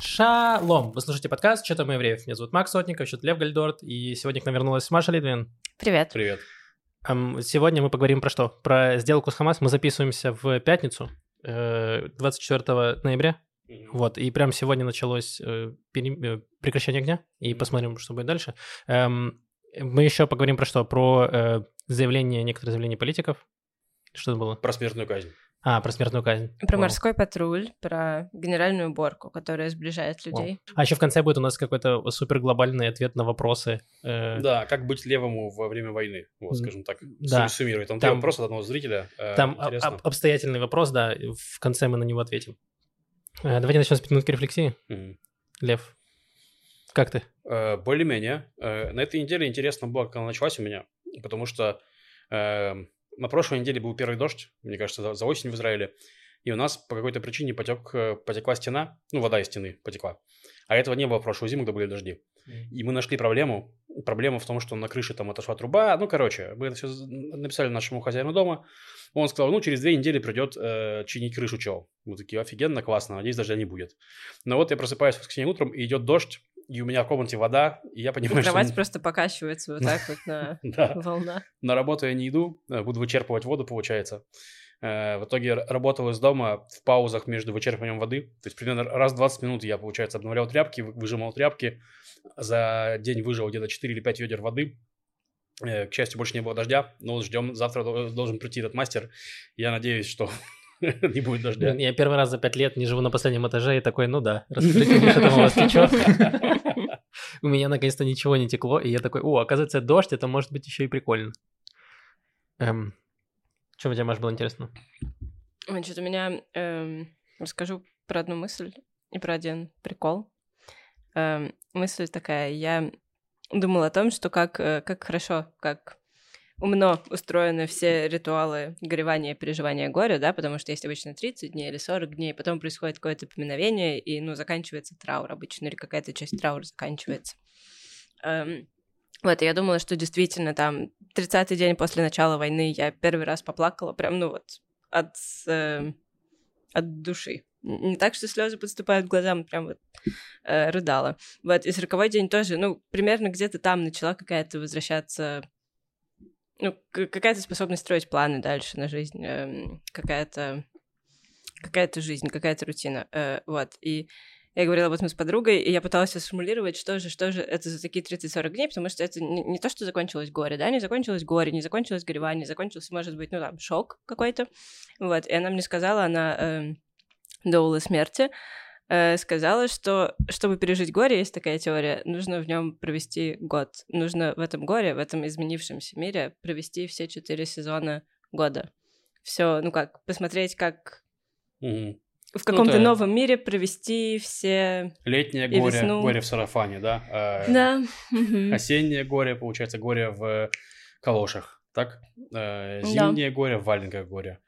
Шалом! Вы слушаете подкаст «Что там евреев?» Меня зовут Макс Сотников, что Лев Гальдорт, и сегодня к нам вернулась Маша Литвин. Привет. Привет. Эм, Сегодня мы поговорим про что? Про сделку с Хамас. Мы записываемся в пятницу, э, 24 ноября. Вот, и прямо сегодня началось э, пере- э, прекращение огня, и посмотрим, что будет дальше. Эм, Мы еще поговорим про что? Про э, заявления, некоторые заявления политиков. Что это было? Про смертную казнь. А, про смертную казнь. Про Вау. морской патруль, про генеральную уборку, которая сближает людей. А еще в конце будет у нас какой-то супер глобальный ответ на вопросы. э, Да, как быть левому во время войны, вот, скажем так, да. сумми- суммируя. Там, Там- три вопроса от одного зрителя. э, Там об- обстоятельный вопрос, да, в конце мы на него ответим. Э, Давайте начнем с минутки рефлексии. Мгм. Лев, как ты? Э, Более-менее. Э, На этой неделе интересно было, как она началась у меня, потому что э, на прошлой неделе был первый дождь, мне кажется, за- за осень в Израиле, и у нас по какой-то причине потек, э, потекла стена, ну, вода из стены потекла. А этого не было в прошлую зиму, когда были дожди. И мы нашли проблему. Проблема в том, что на крыше там отошла труба. Ну, короче, мы это все написали нашему хозяину дома. Он сказал, ну, через две недели придет э, чинить крышу чел. Мы такие, офигенно, классно, надеюсь, дождя не будет. Но вот я просыпаюсь в воскресенье утром, и идет дождь, и у меня в комнате вода, и я И понимаю, кровать что... просто покачивается вот так вот на Да, волнах. на работу я не иду, э, буду вычерпывать воду, получается. Э, В итоге работал из дома в паузах между вычерпыванием воды. То есть примерно раз в 20 минут я, получается, обновлял тряпки, вы- выжимал тряпки. За день выжил где-то 4 или 5 ведер воды. Э, К счастью, больше не было дождя, но вот ждем. Завтра дол- должен прийти этот мастер. Я надеюсь, что не будет дождя. Я первый раз за пять лет не живу на последнем этаже и такой, ну да, расскажите мне, что там у вас течет. У меня наконец-то ничего не текло, и я такой, о, оказывается, дождь, это может быть еще и прикольно. Эм, Что у тебя, Маш, было интересно? Значит, у меня... эм, Расскажу про одну мысль и про один прикол. Эм, Мысль такая. Я думала о том, что как, э, как хорошо, как умно устроены все ритуалы горевания, переживания горя, да, потому что есть обычно 30 дней или 40 дней, потом происходит какое-то поминовение, и, ну, заканчивается траур обычно, или какая-то часть траура заканчивается. Эм, вот, и я думала, что действительно там 30-й день после начала войны я первый раз поплакала, прям, ну вот, от, эм, от души. Не так, что слезы подступают к глазам, прям вот э, рыдала. Вот, и 40 день тоже, ну, примерно где-то там начала какая-то возвращаться ну, какая-то способность строить планы дальше на жизнь, эм, какая-то какая-то жизнь, какая-то рутина, э, вот, и я говорила об этом с подругой, и я пыталась сформулировать, что же, что же это за такие 30-40 дней, потому что это не, не то, что закончилось горе, да, не закончилось горе, не закончилось горевание, закончился, может быть, ну, там, шок какой-то, вот, и она мне сказала, она эм, до улы смерти, э, сказала, что чтобы пережить горе, есть такая теория, нужно в нем провести год. Нужно в этом горе, в этом изменившемся мире провести все четыре сезона года. Все, ну как, посмотреть, как Мгм. в каком-то это- новом мире провести все... Летнее И горе, весну. горе в сарафане, да? Э, Да. мгм. Осеннее горе, получается, горе в калошах, так? Э, Да. Зимнее горе в валенках горе.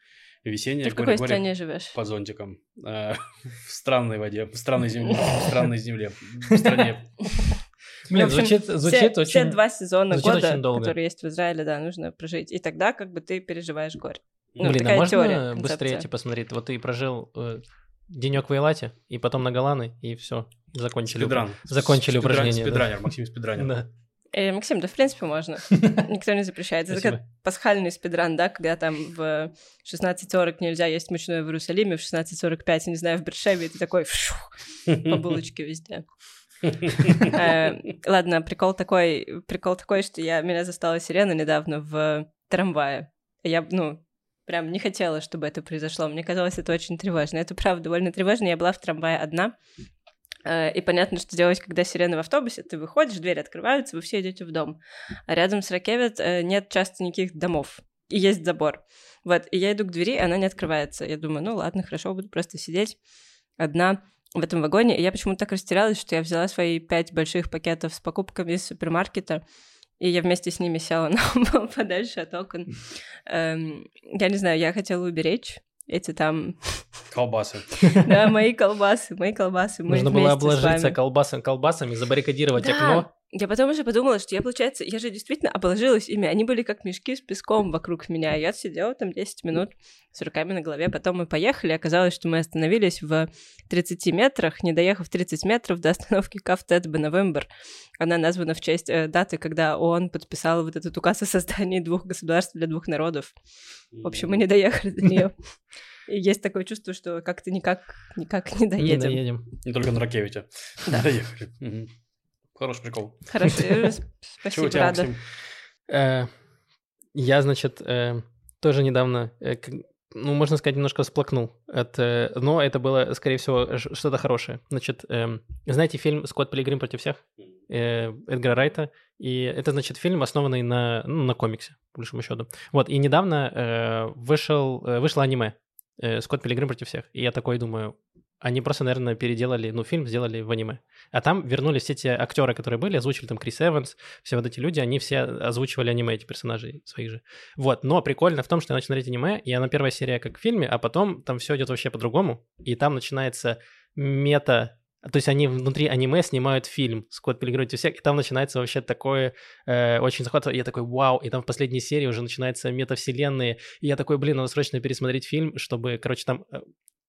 Весеннее Ты в горе, какой горе стране живешь? под зонтиком. Э, В странной воде, в странной земле, в странной земле, в стране. Блин, общем, звучит, звучит все, очень... все два сезона звучит года, очень долго. которые есть в Израиле, да, нужно прожить. И тогда как бы ты переживаешь горе. Ну, Блин, а такая можно теория, быстрее, концепция. типа, смотреть, вот ты прожил э, денек в Эйлате, и потом на Голланы, и все, закончили. Спидран. Закончили Спидран- упражнение, да. Спидранер, Максим Спидранер. Да. Э, Максим, да в принципе можно. Никто не запрещает. Это как пасхальный спидран, да, когда там в 16.40 нельзя есть мучное в Иерусалиме, в 16.45, я не знаю, в Бершеве, ты такой по булочке везде. Э, Ладно, прикол такой, прикол такой, что я, меня застала сирена недавно в трамвае. Я, ну, прям не хотела, чтобы это произошло. Мне казалось, это очень тревожно. Это правда довольно тревожно. Я была в трамвае одна. Э, И понятно, что делать, когда сирена в автобусе, ты выходишь, двери открываются, вы все идете в дом. А рядом с Ракевет э, нет часто никаких домов. И есть забор. Вот, и я иду к двери, она не открывается. Я думаю, ну ладно, хорошо, буду просто сидеть одна в этом вагоне. И я почему-то так растерялась, что я взяла свои пять больших пакетов с покупками из супермаркета, и я вместе с ними села на подальше от окон. Эм, Я не знаю, я хотела уберечь эти там, Колбасы. да, мои колбасы, мои колбасы. Нужно было обложиться вами. колбасом, колбасами, забаррикадировать окно я потом уже подумала, что я, получается, я же действительно обложилась ими. Они были как мешки с песком вокруг меня. Я сидела там 10 минут с руками на голове. Потом мы поехали. Оказалось, что мы остановились в 30 метрах, не доехав 30 метров до остановки Кафтет Новембр. Она названа в честь э, даты, когда он подписал вот этот указ о создании двух государств для двух народов. В общем, мы не доехали до нее. И есть такое чувство, что как-то никак, никак не доедем. Не доедем. Не только на Ракевите. Да. Доехали. Хороший прикол. Хорошо, э, спасибо, рада. Э, Я, значит, э, тоже недавно, ну, можно сказать, немножко всплакнул. От, но это было, скорее всего, что-то хорошее. Значит, эм, знаете фильм «Скотт Пилигрим против всех» Эдгара Райта? И это, значит, фильм, основанный на, ну, на комиксе, по большому счету. Вот, и недавно э, вышел, вышло аниме э, «Скотт Пилигрим против всех». И я такой думаю, они просто, наверное, переделали, ну, фильм сделали в аниме. А там вернулись все те актеры, которые были, озвучили там Крис Эванс, все вот эти люди, они все озвучивали аниме, эти персонажи своих же. Вот, но прикольно в том, что я начал смотреть аниме, и она первая серия как в фильме, а потом там все идет вообще по-другому, и там начинается мета то есть они внутри аниме снимают фильм «Скотт Пилигрим всех», и там начинается вообще такое э, очень захватывающее. Я такой, вау, и там в последней серии уже начинается метавселенные, и я такой, блин, надо срочно пересмотреть фильм, чтобы, короче, там э,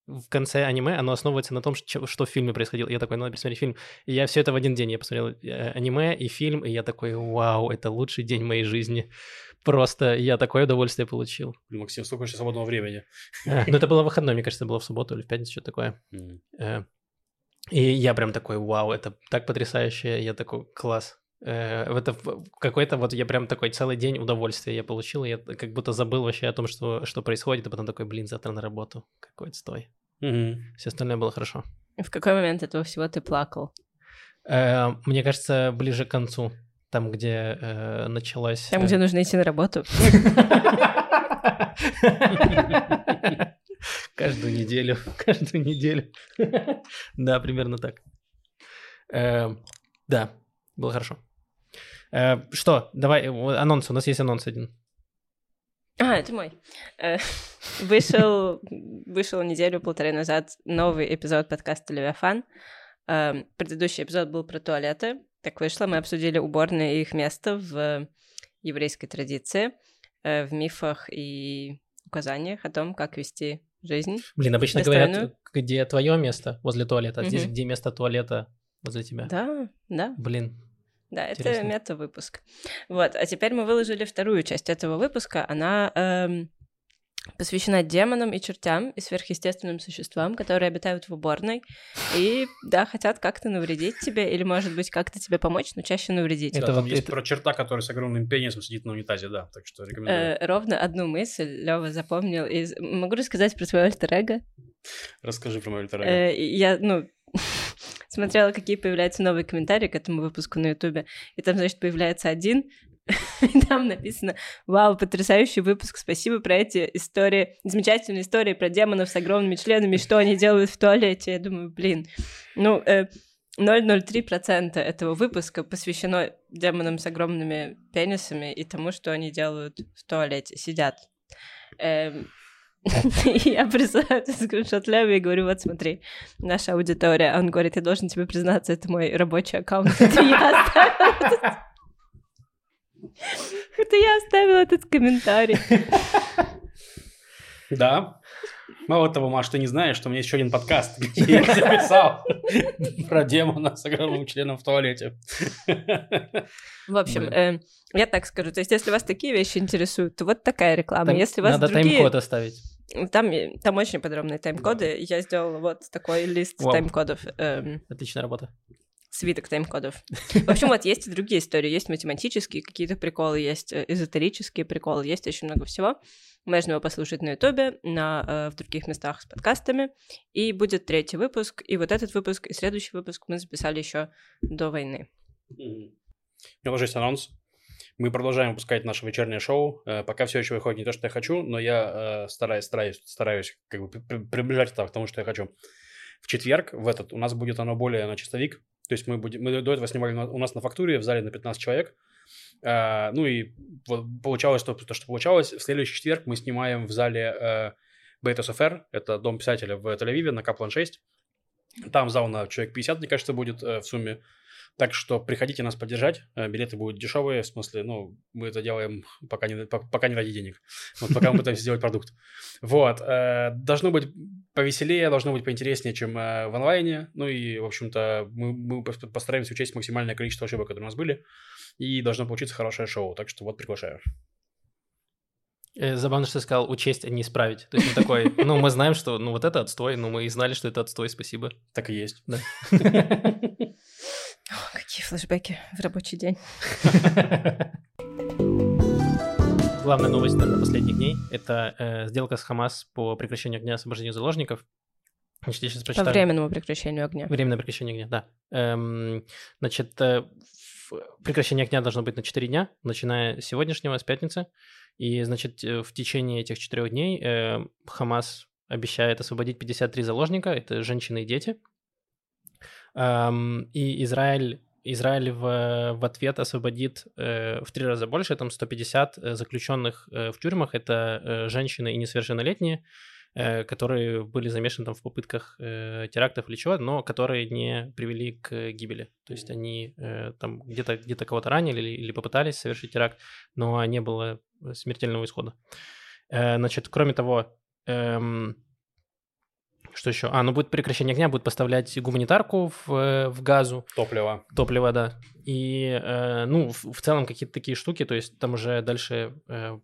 в конце аниме оно основывается на том, что, что в фильме происходило. Я такой, надо пересмотреть фильм. И я все это в один день. Я посмотрел э, аниме и фильм, и я такой, вау, это лучший день моей жизни. Просто я такое удовольствие получил. Максим, столько еще свободного времени. Э, Ну, это было выходной, мне кажется, это было в субботу или в пятницу, что-то такое. Э, И я прям такой, вау, это так потрясающе. Я такой, класс. Э, Это какой-то вот я прям такой целый день удовольствия я получил. Я как будто забыл вообще о том, что, что происходит, а потом такой, блин, завтра на работу. Какой отстой. Мгм. Все остальное было хорошо. В какой момент этого всего ты плакал? Э, Мне кажется, ближе к концу, там, где э, началась... Там, э, где нужно идти на работу. Каждую неделю, каждую неделю. Да, примерно так. Да, было хорошо. Э, Что, давай, э, анонс, у нас есть анонс один. А, это мой. Э, Вышел, вышел неделю-полторы назад новый эпизод подкаста «Левиафан». Предыдущий эпизод был про туалеты. Так вышло, мы обсудили уборные и их место в еврейской традиции, в мифах и указаниях о том, как вести жизнь. Блин, обычно Достойную. говорят, где твое место возле туалета, а здесь где место туалета возле тебя. Да, да. Блин, Да, это Интересно. мета-выпуск. Вот, а теперь мы выложили вторую часть этого выпуска. Она эм, посвящена демонам и чертям и сверхъестественным существам, которые обитают в уборной и, да, хотят как-то навредить тебе или, может быть, как-то тебе помочь, но чаще навредить. Это Да, там вот- есть это- про черта, который с огромным пенисом сидит на унитазе, да, так что рекомендую. Э, ровно одну мысль Лева запомнил. из- Могу рассказать про свое альтер Расскажи про мою альтер Э, Я, ну, смотрела, какие появляются новые комментарии к этому выпуску на Ютубе, и там, значит, появляется один, и там написано «Вау, потрясающий выпуск, спасибо про эти истории, замечательные истории про демонов с огромными членами, что они делают в туалете». Я думаю, блин, ну, э, 0,03% этого выпуска посвящено демонам с огромными пенисами и тому, что они делают в туалете, сидят. Эм, я присылаю этот скриншот Леве и говорю, вот смотри, наша аудитория. Он говорит, я должен тебе признаться, это мой рабочий аккаунт. Это я оставила этот... Это я оставила этот комментарий. Да. Мало того, Маш, ты не знаешь, что у меня еще один подкаст, где я записал про демона с огромным членом в туалете. В общем, Блин. э, я так скажу. То есть, если вас такие вещи интересуют, то вот такая реклама. там Если вас надо другие... тайм-код оставить. Там, там очень подробные тайм-коды. Я сделала вот такой лист Вау. тайм-кодов. эм, Отличная работа. свиток тайм-кодов. В общем, вот есть и другие истории. Есть математические какие-то приколы, есть э, эзотерические приколы, есть очень много всего. Можно его послушать на Ютубе, на, э, в других местах с подкастами. И будет третий выпуск. И вот этот выпуск, и следующий выпуск мы записали еще до войны. У меня уже есть анонс. Мы продолжаем выпускать наше вечернее шоу. Э, Пока все еще выходит не то, что я хочу, но я э, стараюсь, стараюсь, стараюсь как бы при- при- приближать это к тому, что я хочу. В четверг, в этот, у нас будет оно более на чистовик. То есть мы, будем, мы до этого снимали у нас на фактуре в зале на 15 человек. Э, ну и вот получалось то, то, что получалось. В следующий четверг мы снимаем в зале Бейта Софер. Это дом писателя в Тель-Авиве на Каплан 6. Там зал на человек 50, мне кажется, будет в сумме. Так что приходите нас поддержать. Э, билеты будут дешевые, в смысле, ну, мы это делаем пока не, пока не ради денег. Вот пока мы пытаемся сделать продукт. Вот. Э, должно быть повеселее, должно быть поинтереснее, чем э, в онлайне. Ну и, в общем-то, мы, мы постараемся учесть максимальное количество ошибок, которые у нас были. И должно получиться хорошее шоу. Так что вот приглашаю. Забавно, что ты сказал учесть, а не исправить. То есть он такой, ну, мы знаем, что, ну, вот это отстой, но мы и знали, что это отстой, спасибо. Так и есть. Да. Какие флешбеки в рабочий день. Главная новость, наверное, последних дней – это э, сделка с Хамас по прекращению огня и освобождению заложников. Значит, я сейчас прочитаю. По временному прекращению огня. Временное прекращение огня, да. Эм, значит, э, прекращение огня должно быть на 4 дня, начиная с сегодняшнего, с пятницы. И, значит, э, в течение этих четырех дней э, Хамас обещает освободить 53 заложника, это женщины и дети – и Израиль Израиль в, в ответ освободит э, в три раза больше, там 150 э, заключенных э, в тюрьмах, это э, женщины и несовершеннолетние, э, которые были замешаны там в попытках э, терактов или чего, но которые не привели к гибели. То есть они э, там где-то где кого-то ранили или, или попытались совершить теракт, но не было смертельного исхода. Э, значит, кроме того, эм, что еще? А, ну будет прекращение огня, будет поставлять гуманитарку в, э, в газу. Топливо. Топливо, да. И, э, ну, в, в целом какие-то такие штуки, то есть там уже дальше... Э,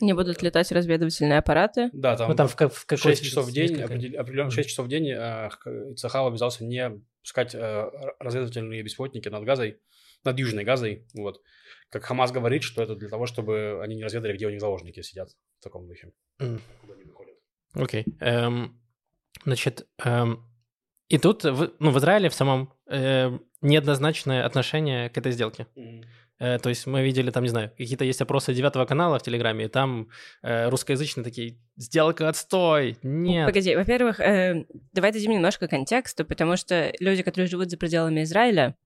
не будут летать разведывательные аппараты. Да, там, ну, там в, в какой 6 часов в день, определенно 6 часов в день э, Цахал обязался не пускать э, разведывательные беспилотники над Газой, над Южной Газой, вот. Как Хамас говорит, что это для того, чтобы они не разведали, где у них заложники сидят в таком духе. Mm. Окей. Okay. Um, Значит, эм, и тут, в, ну, в Израиле в самом э, неоднозначное отношение к этой сделке. Mm-hmm. Э, то есть мы видели там, не знаю, какие-то есть опросы девятого канала в Телеграме, и там э, русскоязычные такие «Сделка отстой! Нет!» Погоди, во-первых, э, давай дадим немножко контекста, потому что люди, которые живут за пределами Израиля,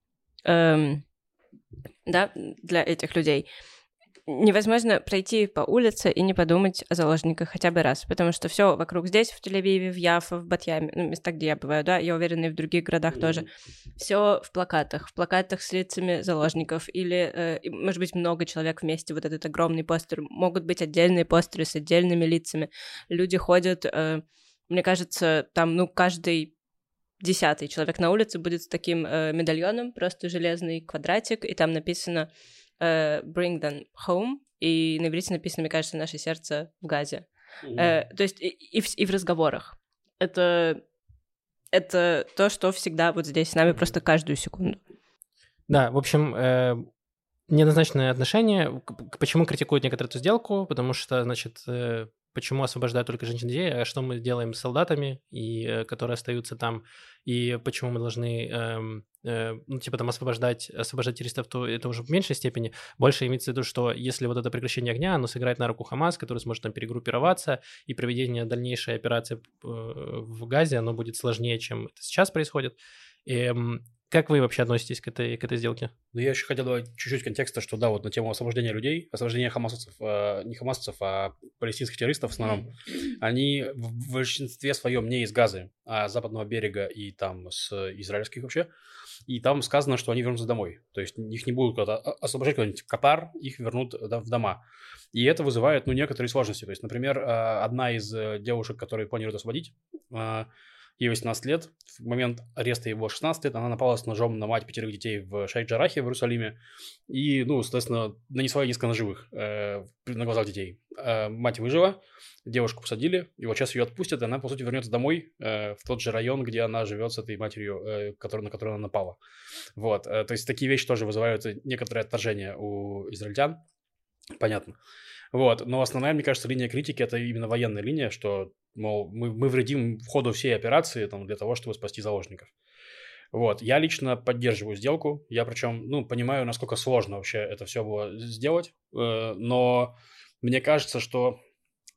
э, да, для этих людей – невозможно пройти по улице и не подумать о заложниках хотя бы раз, потому что все вокруг здесь, в Тель-Авиве, в Яфа, в Батьяме, ну, места, где я бываю, да, я уверена, и в других городах тоже, все в плакатах, в плакатах с лицами заложников, или, э, может быть, много человек вместе, вот этот огромный постер, могут быть отдельные постеры с отдельными лицами, люди ходят, э, мне кажется, там, ну, каждый десятый человек на улице будет с таким э, медальоном, просто железный квадратик, и там написано э, Bring Them Home, и на иврите написано, мне кажется, «Наше сердце в газе». Mm-hmm. Э, то есть и, и, в, и в разговорах. Это, это то, что всегда вот здесь с нами просто каждую секунду. Да, в общем, э, неоднозначное отношение. Почему критикуют некоторые эту сделку? Потому что, значит, э, почему освобождают только женщин и детей, а что мы делаем с солдатами, и, э, которые остаются там, и почему мы должны, э, э, ну, типа, там, освобождать, освобождать террористов, то это уже в меньшей степени. Больше имеется в виду, что если вот это прекращение огня, оно сыграет на руку Хамас, который сможет там перегруппироваться, и проведение дальнейшей операции э, в Газе, оно будет сложнее, чем это сейчас происходит. И, эм, как вы вообще относитесь к этой, к этой сделке? Ну, я еще хотел добавить чуть-чуть контекста, что да, вот на тему освобождения людей, освобождения хамасовцев, э, не хамасовцев, а палестинских террористов в основном, они в большинстве своем не из Газы, а с западного берега и там с израильских вообще. И там сказано, что они вернутся домой. То есть их не будут куда-то освобождать куда-нибудь в Катар, их вернут да, в дома. И это вызывает, ну, некоторые сложности. То есть, например, э, одна из э, девушек, которые планируют освободить, э, Ей 18 лет. В момент ареста его 16 лет она напала с ножом на мать пятерых детей в Шайх-Джарахе в Иерусалиме. И, ну, соответственно, нанесла ей несколько ножевых э, на глазах детей. Э, мать выжила, девушку посадили, и вот сейчас ее отпустят, и она, по сути, вернется домой э, в тот же район, где она живет с этой матерью, э, который, на которую она напала. Вот. Э, то есть такие вещи тоже вызывают некоторое отторжение у израильтян. Понятно. Вот, но основная, мне кажется, линия критики это именно военная линия, что, мол, мы, мы вредим ходу всей операции там, для того, чтобы спасти заложников. Вот, я лично поддерживаю сделку, я причем, ну, понимаю, насколько сложно вообще это все было сделать, э, но мне кажется, что,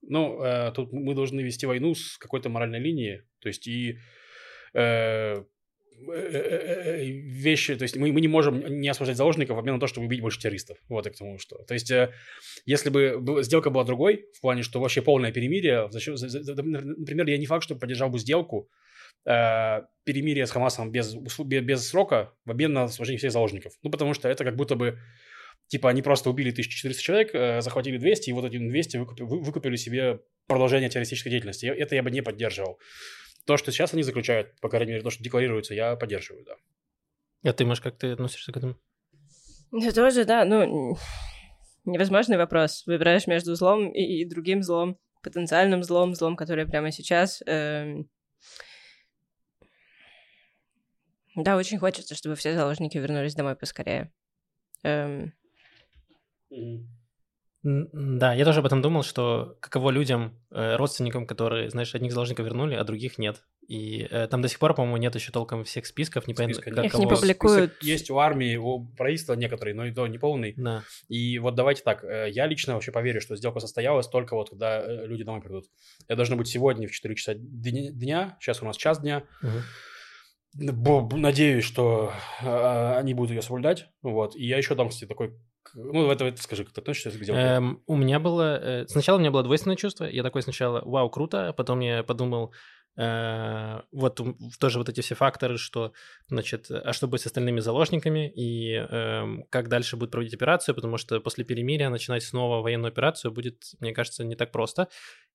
ну, э, тут мы должны вести войну с какой-то моральной линии, то есть и э, вещи, то есть мы, мы не можем не освобождать заложников в обмен на то, чтобы убить больше террористов. Вот и к тому, что. То есть, если бы сделка была другой, в плане, что вообще полное перемирие, за счет, например, я не факт, что поддержал бы сделку, э, перемирие с Хамасом без, без, без срока в обмен на освобождение всех заложников. Ну, потому что это как будто бы, типа, они просто убили 1400 человек, э, захватили 200, и вот эти 200 выкупили, выкупили себе продолжение террористической деятельности. Это я бы не поддерживал. То, что сейчас они заключают, по крайней мере, то, что декларируется, я поддерживаю, да. А ты, Маш, как ты относишься к этому? Ну, тоже, да, ну, невозможный вопрос. Выбираешь между злом и, и другим злом, потенциальным злом, злом, которое прямо сейчас. Эм... Да, очень хочется, чтобы все заложники вернулись домой поскорее. Эм... Mm-hmm. Да, я тоже об этом думал, что каково людям, э, родственникам, которые, знаешь, одних заложников вернули, а других нет. И э, там до сих пор, по-моему, нет еще толком всех списков, непонятно, Списка как Их кого... не публикуют. Список есть у армии, у правительства некоторые, но и то не полный. Да. И вот давайте так, э, я лично вообще поверю, что сделка состоялась только вот, когда э, люди домой придут. Это должно быть сегодня в 4 часа дня, сейчас у нас час дня. Угу. Надеюсь, что э, они будут ее соблюдать. Вот. И я еще дам, кстати, такой ну, это, это скажи, как ты относишься к сделке? Эм, у меня было... Э, сначала у меня было двойственное чувство. Я такой сначала, вау, круто. Потом я подумал, э, вот тоже вот эти все факторы, что, значит, а что будет с остальными заложниками и э, как дальше будет проводить операцию, потому что после перемирия начинать снова военную операцию будет, мне кажется, не так просто.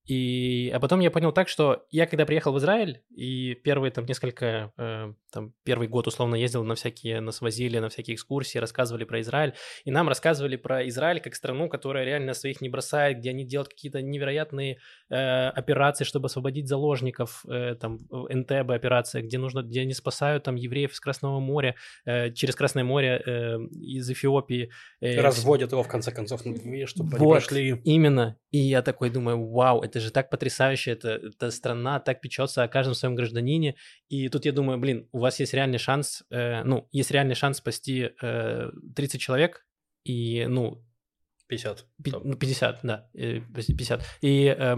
И, а потом я понял так, что я когда приехал в Израиль, и первые там несколько, э, там первый год условно ездил на всякие, нас возили на всякие экскурсии, рассказывали про Израиль, и нам рассказывали про Израиль как страну, которая реально своих не бросает, где они делают какие-то невероятные э, операции, чтобы освободить заложников, э, там НТБ операция, где нужно, где они спасают там евреев из Красного моря, э, через Красное море э, из Эфиопии. Э, Разводят его в конце концов, чтобы вот, они прошли. именно. И я такой думаю, вау, это же так потрясающе, это, эта страна так печется о каждом своем гражданине. И тут я думаю, блин, у вас есть реальный шанс, э, ну, есть реальный шанс спасти э, 30 человек, и, ну... 50. Пи, ну, 50, да, 50. Э, и, э,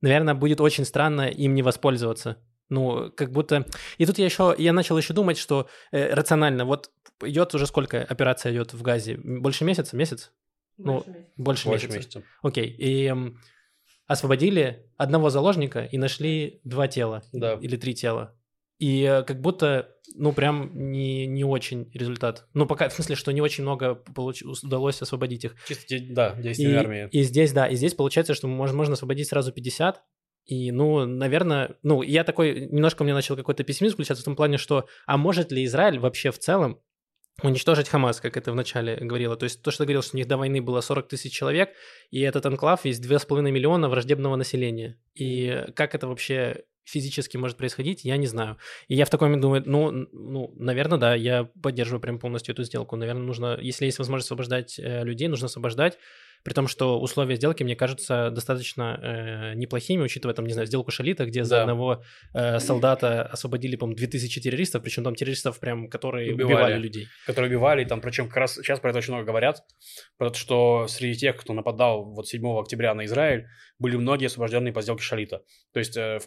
наверное, будет очень странно им не воспользоваться. Ну, как будто... И тут я еще, я начал еще думать, что э, рационально, вот идет уже сколько операция идет в Газе? Больше месяца? Месяц? Ну, больше, больше месяца. месяца. Окей. И эм, освободили одного заложника и нашли два тела. Да. Или три тела. И э, как будто, ну, прям не, не очень результат. Ну, пока, в смысле, что не очень много получ... удалось освободить их. Чисто, да, действия и, армии. И здесь, да, и здесь получается, что можно, можно освободить сразу 50, и, ну, наверное, ну, я такой, немножко у меня начал какой-то пессимизм включаться в том плане, что, а может ли Израиль вообще в целом уничтожить Хамас, как это вначале говорило. То есть то, что говорил, что у них до войны было 40 тысяч человек, и этот анклав есть 2,5 миллиона враждебного населения. И как это вообще физически может происходить, я не знаю. И я в такой момент думаю, ну, ну, наверное, да, я поддерживаю прям полностью эту сделку. Наверное, нужно, если есть возможность освобождать э, людей, нужно освобождать, при том, что условия сделки, мне кажутся, достаточно э, неплохими, учитывая, там, не знаю, сделку Шалита, где да. за одного э, солдата освободили, по-моему, 2000 террористов, причем там террористов прям, которые убивали, убивали людей. Которые убивали, там, причем как раз сейчас про это очень много говорят, про то, что среди тех, кто нападал вот 7 октября на Израиль, были многие освобожденные по сделке Шалита. То есть э,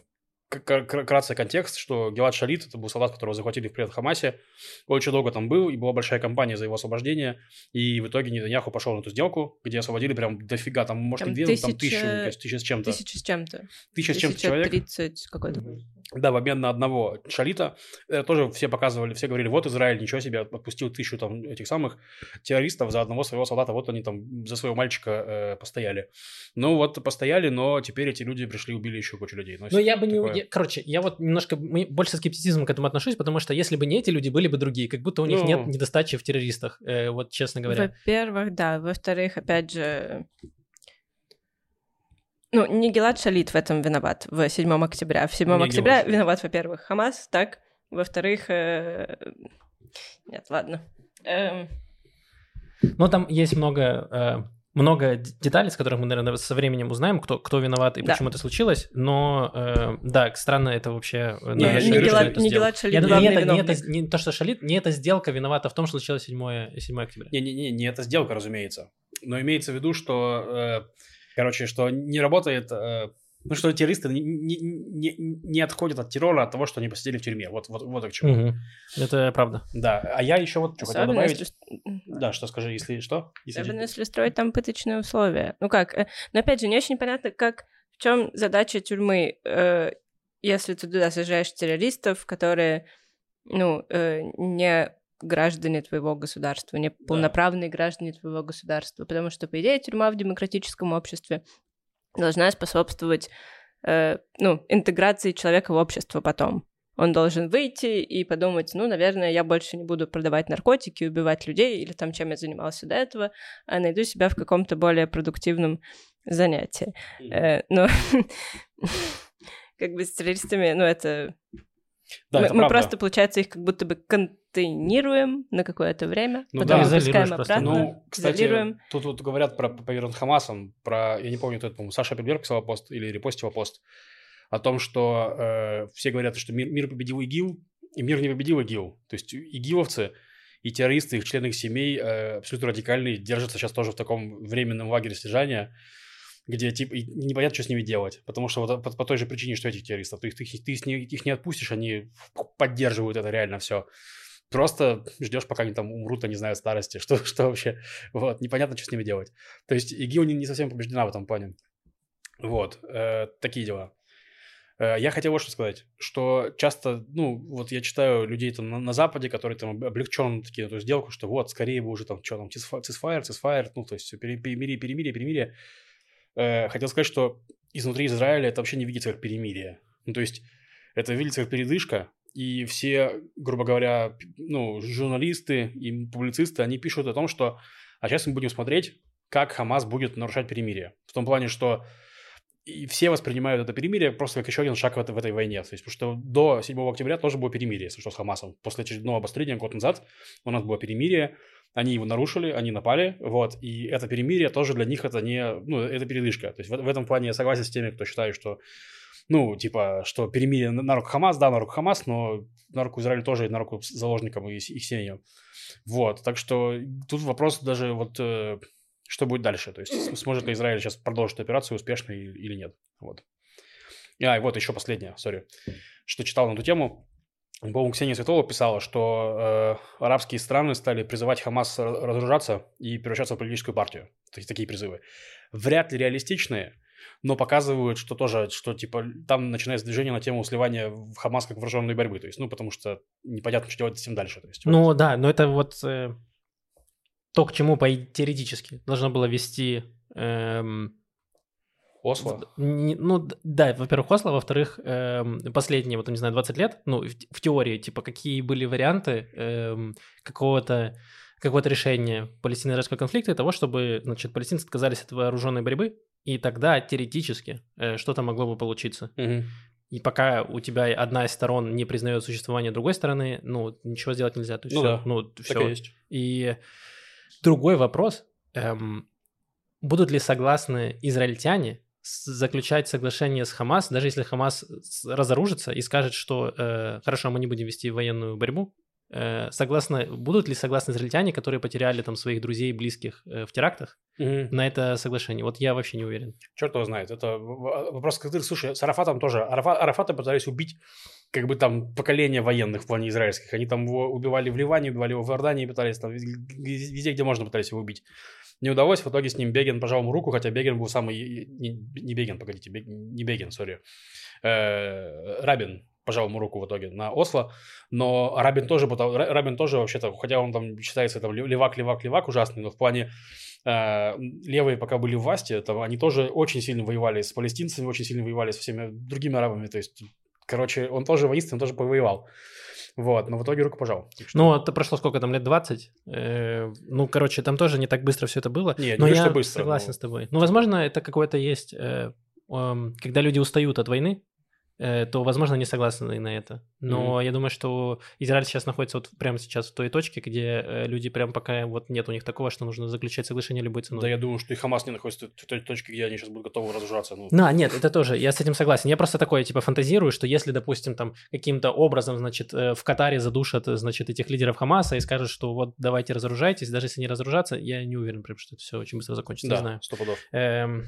кратце контекст, что Гелат Шалит, это был солдат, которого захватили в плен Хамасе, очень долго там был, и была большая кампания за его освобождение, и в итоге Нетаньяху пошел на эту сделку, где освободили прям дофига, там, может, там, две, тысяча... там тысячу, тысяча с чем-то. Тысяча с чем-то. Тысяча с чем-то человек. Тридцать какой-то. Да, в обмен на одного шалита. Это тоже все показывали, все говорили, вот Израиль, ничего себе, отпустил тысячу там этих самых террористов за одного своего солдата, вот они там за своего мальчика э, постояли. Ну вот постояли, но теперь эти люди пришли, убили еще кучу людей. Но, но я бы такое... не... Короче, я вот немножко больше скептицизмом к этому отношусь, потому что если бы не эти люди, были бы другие, как будто у них ну... нет недостачи в террористах, э, вот честно говоря. Во-первых, да. Во-вторых, опять же, ну, не Гелат Шалит в этом виноват в 7 октября. В 7 не октября Гелат. виноват, во-первых, Хамас, так? Во-вторых, э... нет, ладно. Эм... Ну, там есть много, э, много деталей, с которых мы, наверное, со временем узнаем, кто, кто виноват и да. почему это случилось. Но, э, да, странно это вообще... Не, не, не, Гелат, не Гелат Шалит, не, это, не, это, не то, что Шалит, не эта сделка виновата в том, что случилось 7, 7 октября. Не-не-не, не эта сделка, разумеется. Но имеется в виду, что... Э, Короче, что не работает... Э, ну, что террористы не, не, не, не отходят от террора от того, что они посидели в тюрьме. Вот, вот, вот к чему. Угу. Это правда. Да. А я еще вот что хотел добавить. Если... Да, что скажи, если что? Если... Особенно если строить там пыточные условия. Ну как? Э, но опять же, не очень понятно, как в чем задача тюрьмы. Э, если ты туда сажаешь террористов, которые, ну, э, не граждане твоего государства, не полноправные да. граждане твоего государства, потому что, по идее, тюрьма в демократическом обществе должна способствовать, э, ну, интеграции человека в общество потом. Он должен выйти и подумать, ну, наверное, я больше не буду продавать наркотики, убивать людей или там, чем я занимался до этого, а найду себя в каком-то более продуктивном занятии. Э, но как бы с террористами, ну, это... Да, мы, это мы просто, получается, их как будто бы контейнируем на какое-то время, Ну потом да, выпускаем просто. обратно, Ну, кстати, изолируем. тут вот говорят про повернут Хамасом, про, я не помню, кто это, по-моему, Саша Пельбер писал пост или репостил пост, о том, что э, все говорят, что мир, мир победил ИГИЛ, и мир не победил ИГИЛ. То есть ИГИЛовцы и террористы, их члены их семей э, абсолютно радикальные, держатся сейчас тоже в таком временном лагере содержания, где типа непонятно, что с ними делать. Потому что вот по, по той же причине, что этих террористов. То есть ты, ты не- их не отпустишь, они поддерживают это реально все. Просто ждешь, пока они там умрут, я не знаю, старости. Что, что вообще? Вот, непонятно, что с ними делать. То есть ИГИЛ не, не совсем побеждена в этом плане. Вот, э, такие дела. Э, Я хотел вот что сказать, что часто, ну, вот я читаю людей там на, на Западе, которые там об- облегченно такие эту сделку, что вот, скорее бы уже там, что там, цисфа- цисфайр, цисфайр, ну, то есть пере- перемирие, перемирие, перемирие. Э, Хотел сказать, что изнутри Израиля это вообще не видится как перемирие. Ну, то есть это видится как передышка, и все, грубо говоря, ну, журналисты и публицисты, они пишут о том, что а сейчас мы будем смотреть, как Хамас будет нарушать перемирие. В том плане, что и все воспринимают это перемирие просто как еще один шаг в этой войне. То есть, потому что до 7 октября тоже было перемирие, если что, с Хамасом. После очередного обострения год назад у нас было перемирие, они его нарушили, они напали, вот, и это перемирие тоже для них это не, ну, это передышка. То есть в, в этом плане я согласен с теми, кто считает, что, ну, типа, что перемирие на, руку Хамас, да, на руку Хамас, но на руку Израиля тоже и на руку заложникам и их семьям. Вот, так что тут вопрос даже вот, э, что будет дальше, то есть сможет ли Израиль сейчас продолжить операцию успешно или нет, вот. А, и вот еще последнее, сори, что читал на эту тему. По-моему, Ксения Светлова писала, что э, арабские страны стали призывать Хамас ра- разоружаться и превращаться в политическую партию. То есть такие призывы. Вряд ли реалистичные, но показывают, что тоже, что типа там начинается движение на тему сливания в Хамас как вооруженной борьбы. То есть, ну, потому что непонятно, что делать с этим дальше. То есть, вот. Ну да, но это вот э, то, к чему по теоретически должно было вести... эм, Осло. ну да, во-первых, Осло, во-вторых, эм, последние, вот, не знаю, 20 лет, ну, в, в теории, типа, какие были варианты эм, какого-то какого-то решения палестино-израильского конфликта и того, чтобы, значит, палестинцы отказались от вооруженной борьбы, и тогда теоретически э, что-то могло бы получиться. Мгм. И пока у тебя одна из сторон не признает существование другой стороны, ну, ничего сделать нельзя. То есть Ну всё, да, ну, Так всё. и есть. И другой вопрос. эм, будут ли согласны израильтяне заключать соглашение с Хамас, даже если Хамас с- разоружится и скажет, что э, хорошо, мы не будем вести военную борьбу? Э, согласны, будут ли согласны израильтяне, которые потеряли там своих друзей близких э, в терактах, Мгм. на это соглашение? Вот я вообще не уверен. Черт его знает. Это в- вопрос, ты, слушай, с Арафатом тоже. Арафа- Арафата пытались убить как бы там поколение военных в плане израильских. Они там его убивали в Ливане, убивали его в Иордании, пытались там вез- везде, где можно, пытались его убить. Не удалось, в итоге с ним Беген пожал ему руку, хотя Беген был самый... Не, не Беген, погодите, Бег- не Беген, сори. Э, Рабин пожал ему руку в итоге на Осло, но Рабин тоже, Рабин тоже вообще-то, хотя он там считается там лев- левак, левак, левак ужасный, но в плане э, левые, пока были в власти, это, они тоже очень сильно воевали с палестинцами, очень сильно воевали со всеми другими арабами, то есть, короче, он тоже воинственно, тоже повоевал. Вот, но в итоге руку пожал. Ну, это прошло сколько там, лет 20? Э, ну, короче, там тоже не так быстро все это было. Не, не но я быстро, согласен но- с тобой. Ну, возможно, это какое-то есть... э, эм, когда люди устают от войны, э, то, возможно, не согласны на это. Но я думаю, что Израиль сейчас находится вот прямо сейчас в той точке, где э, люди прям пока вот нет у них такого, что нужно заключать соглашение любой ценой. Да, я думаю, что и Хамас не находится в той точке, где они сейчас будут готовы разоружаться. Ну, Да, нет, это тоже, я с этим согласен. Я просто такое, типа, фантазирую, что если, допустим, там каким-то образом, значит, э, в Катаре задушат, э, значит, этих лидеров Хамаса и скажут, что вот давайте разоружайтесь, даже если не разоружаться, я не уверен, прям, что это все очень быстро закончится, не да, знаю. сто пудов. Эм,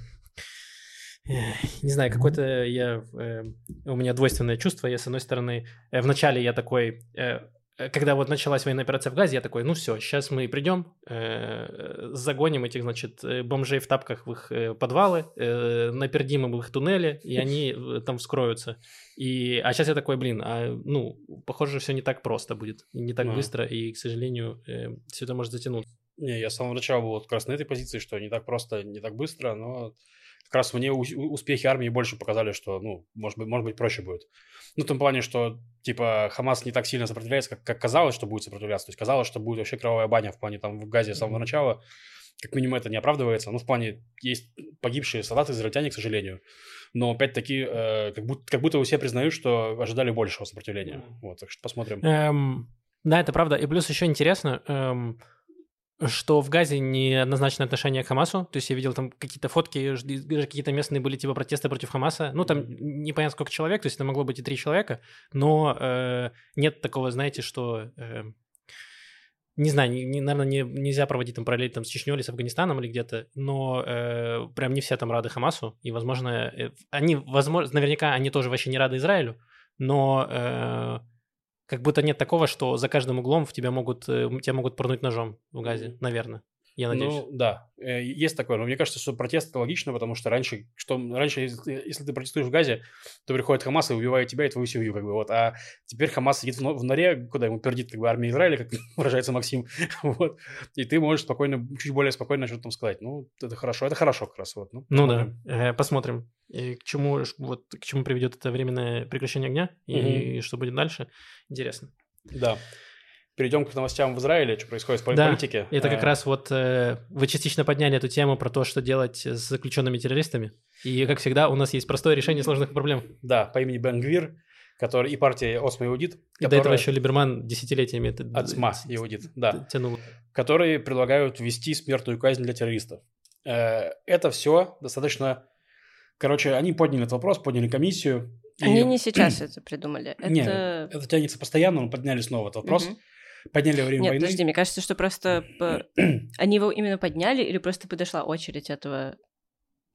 Не знаю, какое-то я... эм, У меня двойственное чувство. Я, с одной стороны, э, вначале я такой... э, э, когда вот началась военная операция в Газе, я такой, ну все, сейчас мы придем, э, загоним этих, значит, э, бомжей в тапках в их э, подвалы, э, напердим им в их туннели, и они э, там вскроются. И, а сейчас я такой, блин, а, ну, похоже, все не так просто будет, не так Ага. быстро, и, к сожалению, все это может затянуться. Не, я с самого начала был вот как раз на этой позиции, что не так просто, не так быстро, но как раз мне ус- успехи армии больше показали, что, ну, может быть, может быть, проще будет. Ну, в том плане, что, типа, Хамас не так сильно сопротивляется, как, как казалось, что будет сопротивляться. То есть казалось, что будет вообще кровавая баня в плане там в Газе с самого начала. Как минимум это не оправдывается. Ну, в плане есть погибшие солдаты, израильтяне, к сожалению. Но опять-таки, э, как, будто, как будто все признают, что ожидали большего сопротивления. Вот, так что посмотрим. Эм, да, это правда. И плюс еще интересно, эм, что в Газе неоднозначное отношение к Хамасу. То есть я видел там какие-то фотки, даже какие-то местные были типа протесты против Хамаса. Ну, там непонятно сколько человек, то есть это могло быть и три человека, но э, нет такого, знаете, что... э, не знаю, не- наверное, не- нельзя проводить там параллель там, с Чечней или с Афганистаном или где-то, но э, прям не все там рады Хамасу, и, возможно, э, они, возможно, наверняка они тоже вообще не рады Израилю, но э, как будто нет такого, что за каждым углом в тебя могут, э, тебя могут пырнуть ножом в Газе, наверное. Я надеюсь. Ну, да, э, есть такое. Но мне кажется, что протест это логично, потому что раньше, что раньше, если, если ты протестуешь в Газе, то приходит Хамас и убивает тебя и твою семью, как бы, вот. А теперь Хамас сидит в, но- в норе, куда ему пердит, как бы, армия Израиля, как выражается Максим, вот. И ты можешь спокойно, чуть более спокойно что-то там сказать. Ну, это хорошо, это хорошо как раз, вот. Ну, Ну посмотрим. да, Э, посмотрим, И к чему, вот, к чему приведет это временное прекращение огня и что будет дальше. Интересно. Да. Перейдем к новостям в Израиле, что происходит в Да, политике. Это как Э, раз вот э, вы частично подняли эту тему про то, что делать с заключенными террористами. И, как всегда, у нас есть простое решение сложных проблем. Да, по имени Бенгвир, который и партия Осма Иудит, И до этого еще Либерман десятилетиями это Ацма Иудит, да. тянул. которые предлагают ввести смертную казнь для террористов. Э, Это все достаточно... Короче, они подняли этот вопрос, подняли комиссию. и- Они не сейчас это придумали. Не, Это... это тянется постоянно, но подняли снова этот вопрос. Мгм. Подняли во время Нет, войны. подожди, мне кажется, что просто по- они его именно подняли или просто подошла очередь этого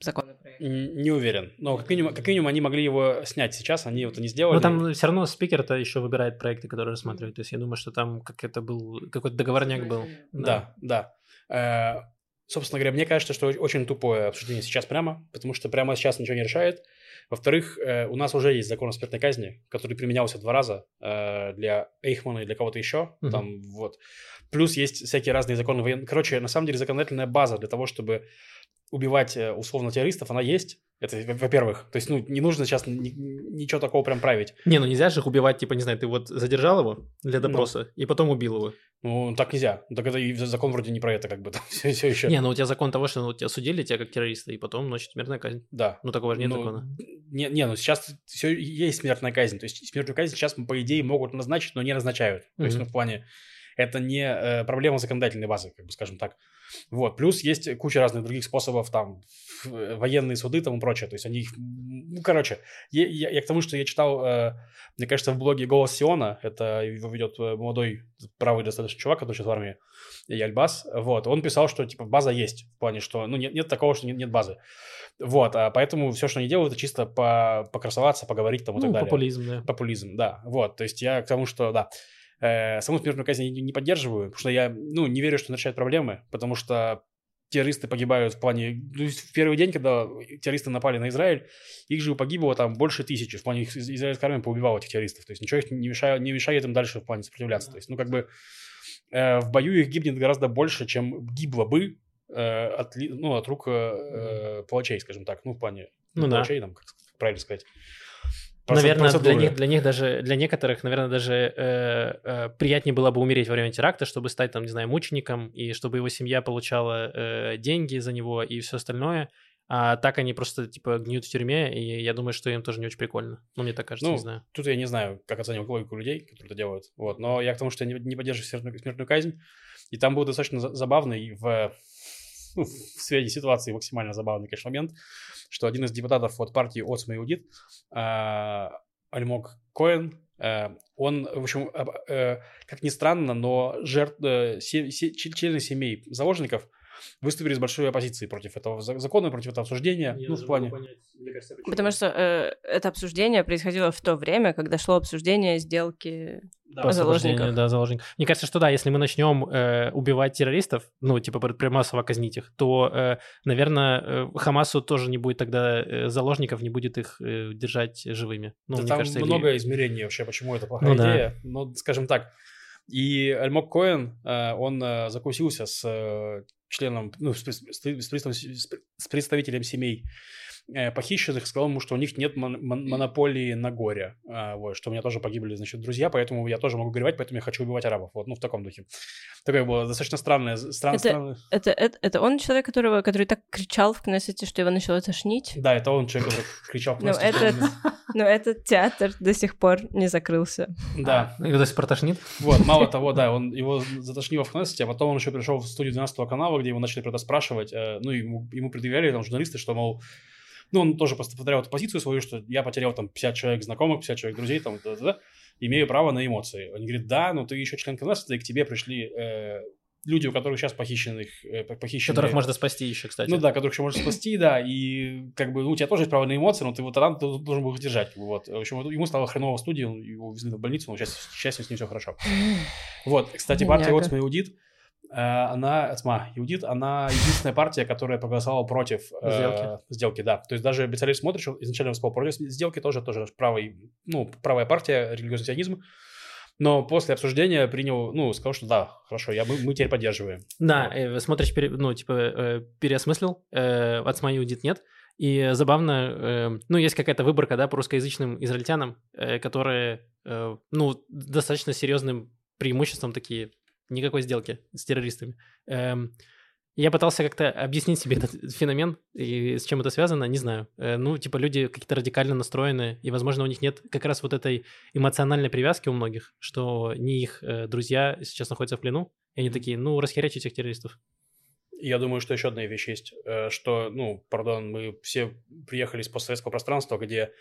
законопроекта? Н- Не уверен. Но как минимум, как минимум они могли его снять сейчас, они это не сделали. Но там все равно спикер-то еще выбирает проекты, которые рассматривает. То есть я думаю, что там как это был, какой-то договорняк был. Да, да. Э, Собственно говоря, мне кажется, что очень тупое обсуждение сейчас прямо, потому что прямо сейчас ничего не решает. Во-вторых, э, у нас уже есть закон о смертной казни, который применялся два раза э, для Эйхмана и для кого-то еще. Мгм. Там вот. Плюс есть всякие разные законы. Короче, на самом деле законодательная база для того, чтобы убивать э, условно террористов, она есть. Это, во- во-первых. То есть, ну, не нужно сейчас ни- ничего такого прям править. Не, ну нельзя же их убивать, типа, не знаю, ты вот задержал его для допроса и потом убил его. Ну, так нельзя. Так это и закон вроде не про это, как бы, все, все еще. Не, ну у тебя закон того, что ну, тебя судили, тебя как террориста, и потом, значит, смертная казнь. Да. Ну такого же нет Ну, закона. Не, не, ну сейчас все есть смертная казнь. То есть смертную казнь сейчас, по идее, могут назначить, но не назначают. То есть, ну, в плане, это не э, проблема законодательной базы, как бы скажем так. Вот. Плюс есть куча разных других способов, там, э, военные суды там и прочее. То есть они их... Ну, короче, я, я- я к тому, что я читал, э, мне кажется, в блоге «Голос Сиона», это его ведет э, молодой, правый достаточно чувак, который сейчас в армии, Яльбас, вот, он писал, что, типа, база есть, в плане, что, ну, нет, нет такого, что нет, нет базы. Вот, а поэтому все, что они делают, это чисто по, покрасоваться, поговорить там и так Ну, далее. популизм, да. Популизм, да. Вот, то есть я к тому, что, да, э, саму смертную казнь я не, поддерживаю, потому что я, ну, не верю, что решает проблемы, потому что террористы погибают в плане... То есть в первый день, когда террористы напали на Израиль, их же погибло там больше тысячи. В плане их из- израильская армия поубивала этих террористов. То есть ничего их не мешает, не мешает им дальше в плане сопротивляться. То есть, ну, как бы э, в бою их гибнет гораздо больше, чем гибло бы э, от, ну, от рук э, э, палачей, скажем так. Ну, в плане Ну да. палачей, там, как правильно сказать. Наверное, для них, для них даже, для некоторых, наверное, даже э, э, приятнее было бы умереть во время теракта, чтобы стать, там, не знаю, мучеником, и чтобы его семья получала э, деньги за него и все остальное. А так они просто, типа, гниют в тюрьме, и я думаю, что им тоже не очень прикольно. Ну, мне так кажется, Ну, не знаю. Тут я не знаю, как оценивать логику людей, которые это делают. Вот. Но я к тому, что я не, не поддерживаю смертную, смертную казнь. И там был достаточно за- забавный в, ну, в свете ситуации максимально забавный, конечно, момент, что один из депутатов от партии Оцма Иудит, э, Альмог Коэн, он, в общем, об- э, как ни странно, но жертв, э, члены семей заложников выступили с большой оппозицией против этого закона, против этого обсуждения. Я ну, в плане... Понять, кажется, Потому что э, это обсуждение происходило в то время, когда шло обсуждение сделки да, заложников. Да, заложников. Мне кажется, что да, если мы начнем э, убивать террористов, ну, типа, массово казнить их, то, э, наверное, э, Хамасу тоже не будет тогда э, заложников, не будет их э, держать живыми. Ну, да, там кажется, много или... измерений вообще, почему это плохая ну, идея. Да. Но, скажем так, и Альмок Коэн, э, он э, закусился с э, членом, ну, с, с, с, представителем семей похищенных, сказал ему, что у них нет мон- мон- монополии на горе, а, вот, что у меня тоже погибли, значит, друзья, поэтому я тоже могу горевать, поэтому я хочу убивать арабов, вот, ну, в таком духе. Такое было достаточно странное, стран, это, странное... Это, это, это он человек, которого, который так кричал в Кнессете, что его начало тошнить? Да, это он человек, который кричал в Кнессете. Но этот, но этот театр до сих пор не закрылся. Да. Его до сих пор тошнит? Вот, мало того, да, он его затошнило в Кнессете, а потом он еще пришел в студию 12 канала, где его начали правда спрашивать, э, ну, ему, ему предъявляли там журналисты, что, мол, ну, он тоже повторял эту позицию свою, что я потерял там 50 человек знакомых, 50 человек друзей, там, да, да, да, имею право на эмоции. Они говорят, да, но ты еще член КНС, и к тебе пришли э, люди, у которых сейчас похищенных, э, похищены... Которых можно спасти еще, кстати. Ну да, которых еще можно спасти, да, и как бы ну, у тебя тоже есть право на эмоции, но ты вот тогда ты должен был их держать. Вот. В общем, ему стало хреново в студии, его везли в больницу, но сейчас, к счастью, с ним все хорошо. Вот, кстати, партия Оцма Иудит, Э, она, тьма, Юдит, она единственная партия, которая проголосовала против э, сделки. сделки, да. То есть даже Бецалель Смотрич изначально выступал против сделки, тоже, тоже правый, ну, правая партия, религиозный сионизм. Но после обсуждения принял, ну, сказал, что да, хорошо, я, мы, мы теперь поддерживаем. Да, э, смотришь, пере, ну, типа, э, переосмыслил, э, от СМА Юдит нет. И забавно, э, ну, есть какая-то выборка, да, по русскоязычным израильтянам, э, которые, э, ну, достаточно серьезным преимуществом такие никакой сделки с террористами. Эм, я пытался как-то объяснить себе этот феномен и с чем это связано, не знаю. Э, ну, типа люди какие-то радикально настроены, и, возможно, у них нет как раз вот этой эмоциональной привязки у многих, что не их э, друзья сейчас находятся в плену, и они такие, ну, расхерячить этих террористов. Я думаю, что еще одна вещь есть, э, что, ну, пардон, мы все приехали из постсоветского пространства, где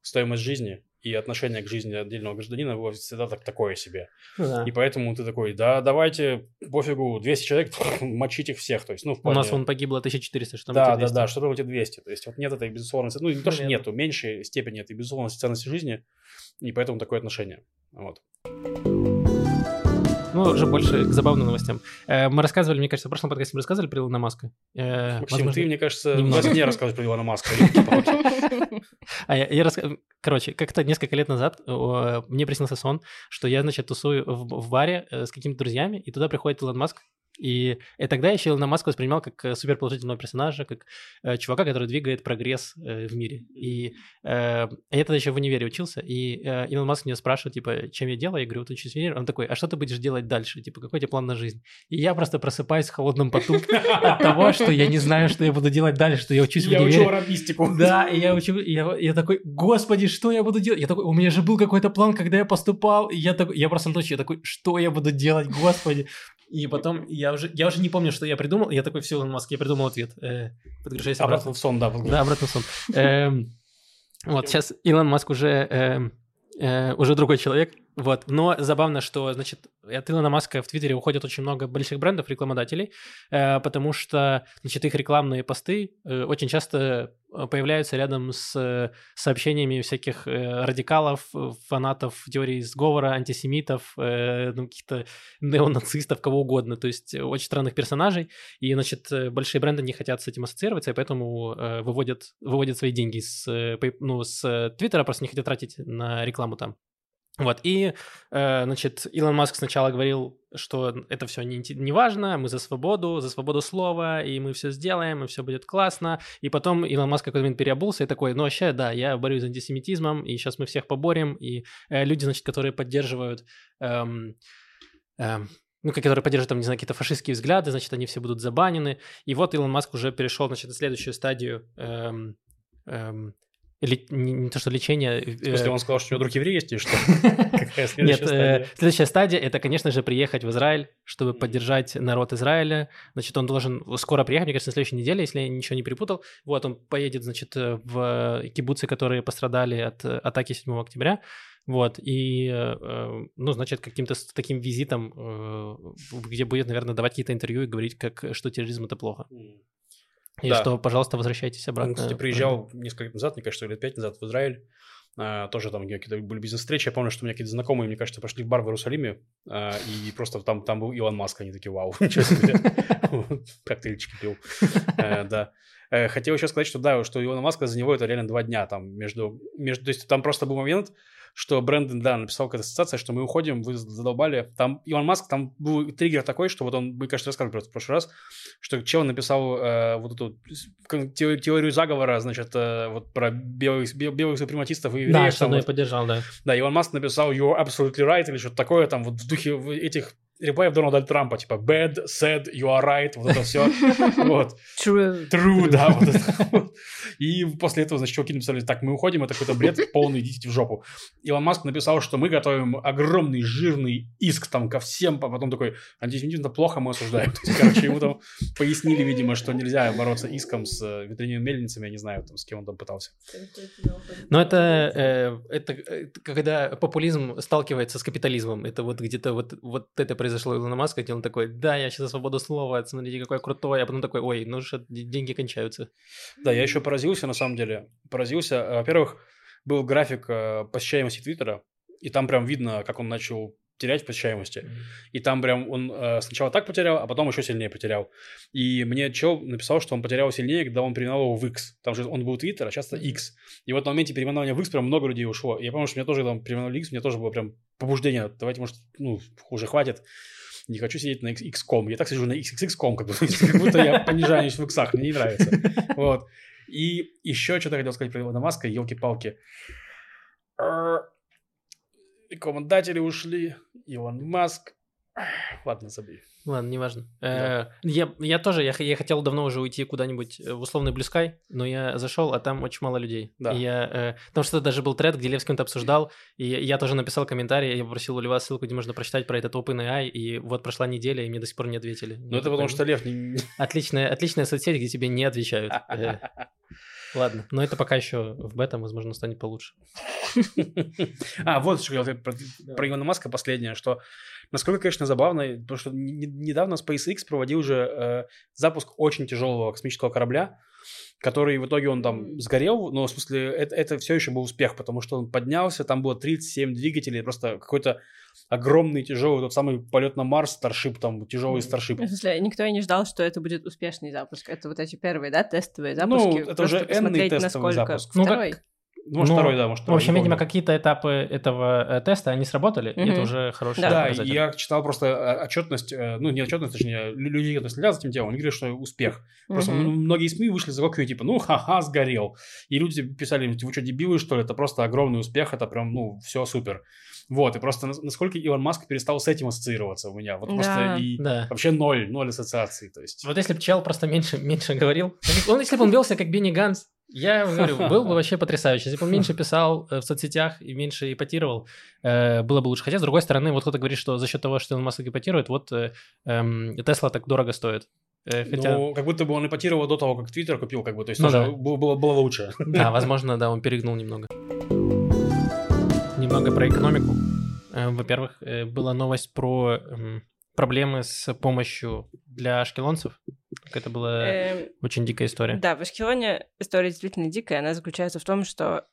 стоимость жизни и отношение к жизни отдельного гражданина было всегда так, такое себе. Ну да. И поэтому ты такой, да, давайте, пофигу, 200 человек, мочить их всех. То есть, ну, в плане... У нас вон погибло 1400, что там Да, да, да, что там эти 200. То есть вот нет этой безусловной, ну, не то, что нету, меньшей степени этой безусловной ценности жизни, и поэтому такое отношение. Вот. Ну, уже больше к забавным новостям. Э, мы рассказывали, мне кажется, в прошлом подкасте мы рассказывали про Илона Маска. Э, Максим, возможно, ты, мне кажется, немного. не рассказываешь про Илона Маска. А я, я рас... Короче, как-то несколько лет назад мне приснился сон, что я, значит, тусую в, в баре э, с какими-то друзьями, и туда приходит Илон Маск, и, и тогда я еще Илона Маска воспринимал как э, суперположительного персонажа, как э, чувака, который двигает прогресс э, в мире. И э, я тогда еще в универе учился, и э, Илон Маск меня спрашивает, типа, чем я делаю? Я говорю, вот учусь в универе. Он такой, а что ты будешь делать дальше? Типа, какой у тебя план на жизнь? И я просто просыпаюсь в холодном поту от того, что я не знаю, что я буду делать дальше, что я учусь в универе. Я учу арабистику. Да, и я учу, я, такой, господи, что я буду делать? Я такой, у меня же был какой-то план, когда я поступал, и я такой, я просто ночью, я такой, что я буду делать, господи? И потом я уже, я уже не помню, что я придумал. Я такой, все, Илон Маск, я придумал ответ. Э, подгружайся обратно. Обратно в сон, да. Да, обратно в сон. Эм, вот, сейчас Илон Маск уже, эм, э, уже другой человек. Вот. Но забавно, что, значит, от Илона Маска в Твиттере уходит очень много больших брендов, рекламодателей, э, потому что, значит, их рекламные посты э, очень часто э, появляются рядом с сообщениями всяких радикалов, фанатов теории сговора, антисемитов, ну, каких-то неонацистов, кого угодно, то есть очень странных персонажей, и, значит, большие бренды не хотят с этим ассоциироваться, и поэтому выводят, выводят свои деньги с, ну, с Твиттера, просто не хотят тратить на рекламу там. Вот, и, э, значит, Илон Маск сначала говорил, что это все не, не важно, мы за свободу, за свободу слова, и мы все сделаем, и все будет классно. И потом Илон Маск какой-то момент переобулся и такой, ну вообще, да, я борюсь с антисемитизмом, и сейчас мы всех поборем, и э, люди, значит, которые поддерживают... Эм, эм, ну, которые поддерживают, там, не знаю, какие-то фашистские взгляды, значит, они все будут забанены. И вот Илон Маск уже перешел, значит, на следующую стадию эм, эм, или не, не то, что лечение. В смысле, э, он сказал, что у него друг еврей есть, и что? Нет, стадия? следующая стадия – это, конечно же, приехать в Израиль, чтобы поддержать народ Израиля. Значит, он должен скоро приехать, мне кажется, на следующей неделе, если я ничего не перепутал. Вот, он поедет, значит, в кибуцы, которые пострадали от атаки 7 октября. Вот, и, э, ну, значит, каким-то таким визитом, э, где будет, наверное, давать какие-то интервью и говорить, как, что терроризм — это плохо. И Да. что, пожалуйста, возвращайтесь обратно. Он, кстати, приезжал несколько лет назад, мне кажется, лет пять назад в Израиль. А, тоже там какие-то были бизнес-встречи. Я помню, что у меня какие-то знакомые, мне кажется, пошли в бар в Иерусалиме, а, и просто там, там был Илон Маск. Они такие, вау, ничего себе. Коктейльчики пил. Э, Да. Э, Хотел еще сказать, что да, что Илона Маска за него это реально два дня там между, между, то есть там просто был момент, что Брэндон, да, написал какая-то ассоциация, что мы уходим, вы задолбали. Там Илон Маск, там был триггер такой, что вот он, мы, кажется, рассказывали просто в прошлый раз, что чел написал э, вот эту теорию, заговора, значит, э, вот про белых, бел- белых супрематистов и евреев. Да, что я вот. поддержал, да. Да, Илон Маск написал you're absolutely right или что-то такое там вот в духе этих реплеев Дональда Трампа, типа bad, said, you are right, вот это все. Вот. True. True, да, вот это. И после этого, значит, чуваки написали, так, мы уходим, это какой-то бред полный, идите в жопу. Илон Маск написал, что мы готовим огромный жирный иск там ко всем, а потом такой, антисемитизм это плохо, мы осуждаем. Короче, ему там пояснили, видимо, что нельзя бороться иском с э, ветряными мельницами, я не знаю, там, с кем он там пытался. Но это, э, это э, когда популизм сталкивается с капитализмом. Это вот где-то вот, вот это произошло у Илона Маска, где он такой, да, я сейчас за свободу слова, смотрите, какой крутой, а потом такой, ой, ну что, деньги кончаются. Да, я еще поразился, на самом деле. Поразился. Э, Во-первых, был график э, посещаемости Твиттера, и там прям видно, как он начал терять в посещаемости. И там прям он э, сначала так потерял, а потом еще сильнее потерял. И мне чел написал, что он потерял сильнее, когда он переименовал его в X. Там же он был Twitter, а сейчас это X. И вот на моменте переименования в X прям много людей ушло. И я помню, что меня тоже там переименовали X, мне тоже было прям побуждение. Давайте, может, ну, уже хватит. Не хочу сидеть на X.com. Я так сижу на XXX.com, как, бы, как будто я понижаюсь в иксах. Мне не нравится. Вот. И еще что-то хотел сказать про Илона Маска, елки-палки. Р- Рекомендатели ушли, Илон Маск. Ладно, забей. Ладно, неважно. Да. Э, Я, я тоже, я, я хотел давно уже уйти куда-нибудь э, в условный Sky, но я зашел, а там очень мало людей. Да. И я, э, потому что даже был тред, где Лев с кем-то обсуждал, и я тоже написал комментарий, я попросил у Льва ссылку, где можно прочитать про этот OpenAI, и вот прошла неделя, и мне до сих пор не ответили. Ну, это потому что Лев. Отличная, отличная соцсеть, где тебе не отвечают. Ладно, но это пока еще в бета, возможно, станет получше. А, вот что я хотел про, Илона Маска последнее, что насколько, конечно, забавно, потому что не- недавно SpaceX проводил же э, запуск очень тяжелого космического корабля, который в итоге он там сгорел, но в смысле это, это все еще был успех, потому что он поднялся, там было 37 двигателей, просто какой-то огромный тяжелый тот самый полет на Марс, Старшип, там тяжелый Старшип. В смысле, никто и не ждал, что это будет успешный запуск. Это вот эти первые, да, тестовые запуски. Ну, это уже энный тестовый насколько... запуск. Ну, как- Второй? Может, Ну, второй, да, может, В второй, общем, не видимо, какие-то этапы этого э, теста, они сработали, и это уже хороший Да. Да, показатель. я читал просто э, отчетность, э, ну, не отчетность, точнее, лю- людей, которые следят за этим делом, они говорят, что успех. Просто м- многие СМИ вышли за кокью, типа, ну, ха-ха, сгорел. И люди писали, вы что, дебилы, что ли? Это просто огромный успех, это прям, ну, все супер. Вот, и просто нас- насколько Илон Маск перестал с этим ассоциироваться у меня. Вот просто Да. и Да. вообще ноль, ноль ассоциаций, то есть. Вот если бы чел просто меньше, меньше говорил, он, если бы он велся как Бенни Ганс, я говорю, был бы вообще потрясающе. Если бы он меньше писал э, в соцсетях и меньше ипотировал, э, было бы лучше. Хотя, с другой стороны, вот кто-то говорит, что за счет того, что он Маск ипотирует, вот э, эм, Тесла так дорого стоит. Э, Хотя, Ну, как будто бы он ипотировал до того, как Твиттер купил, как бы, то есть Ну тоже да. было, было, было лучше. да, возможно, да, он перегнул немного. Немного про экономику. Э, Во-первых, э, была новость про эм, проблемы с помощью для ашкелонцев. Это была Эм, очень дикая история. Да, в Ашкелоне история действительно дикая. Она заключается в том, что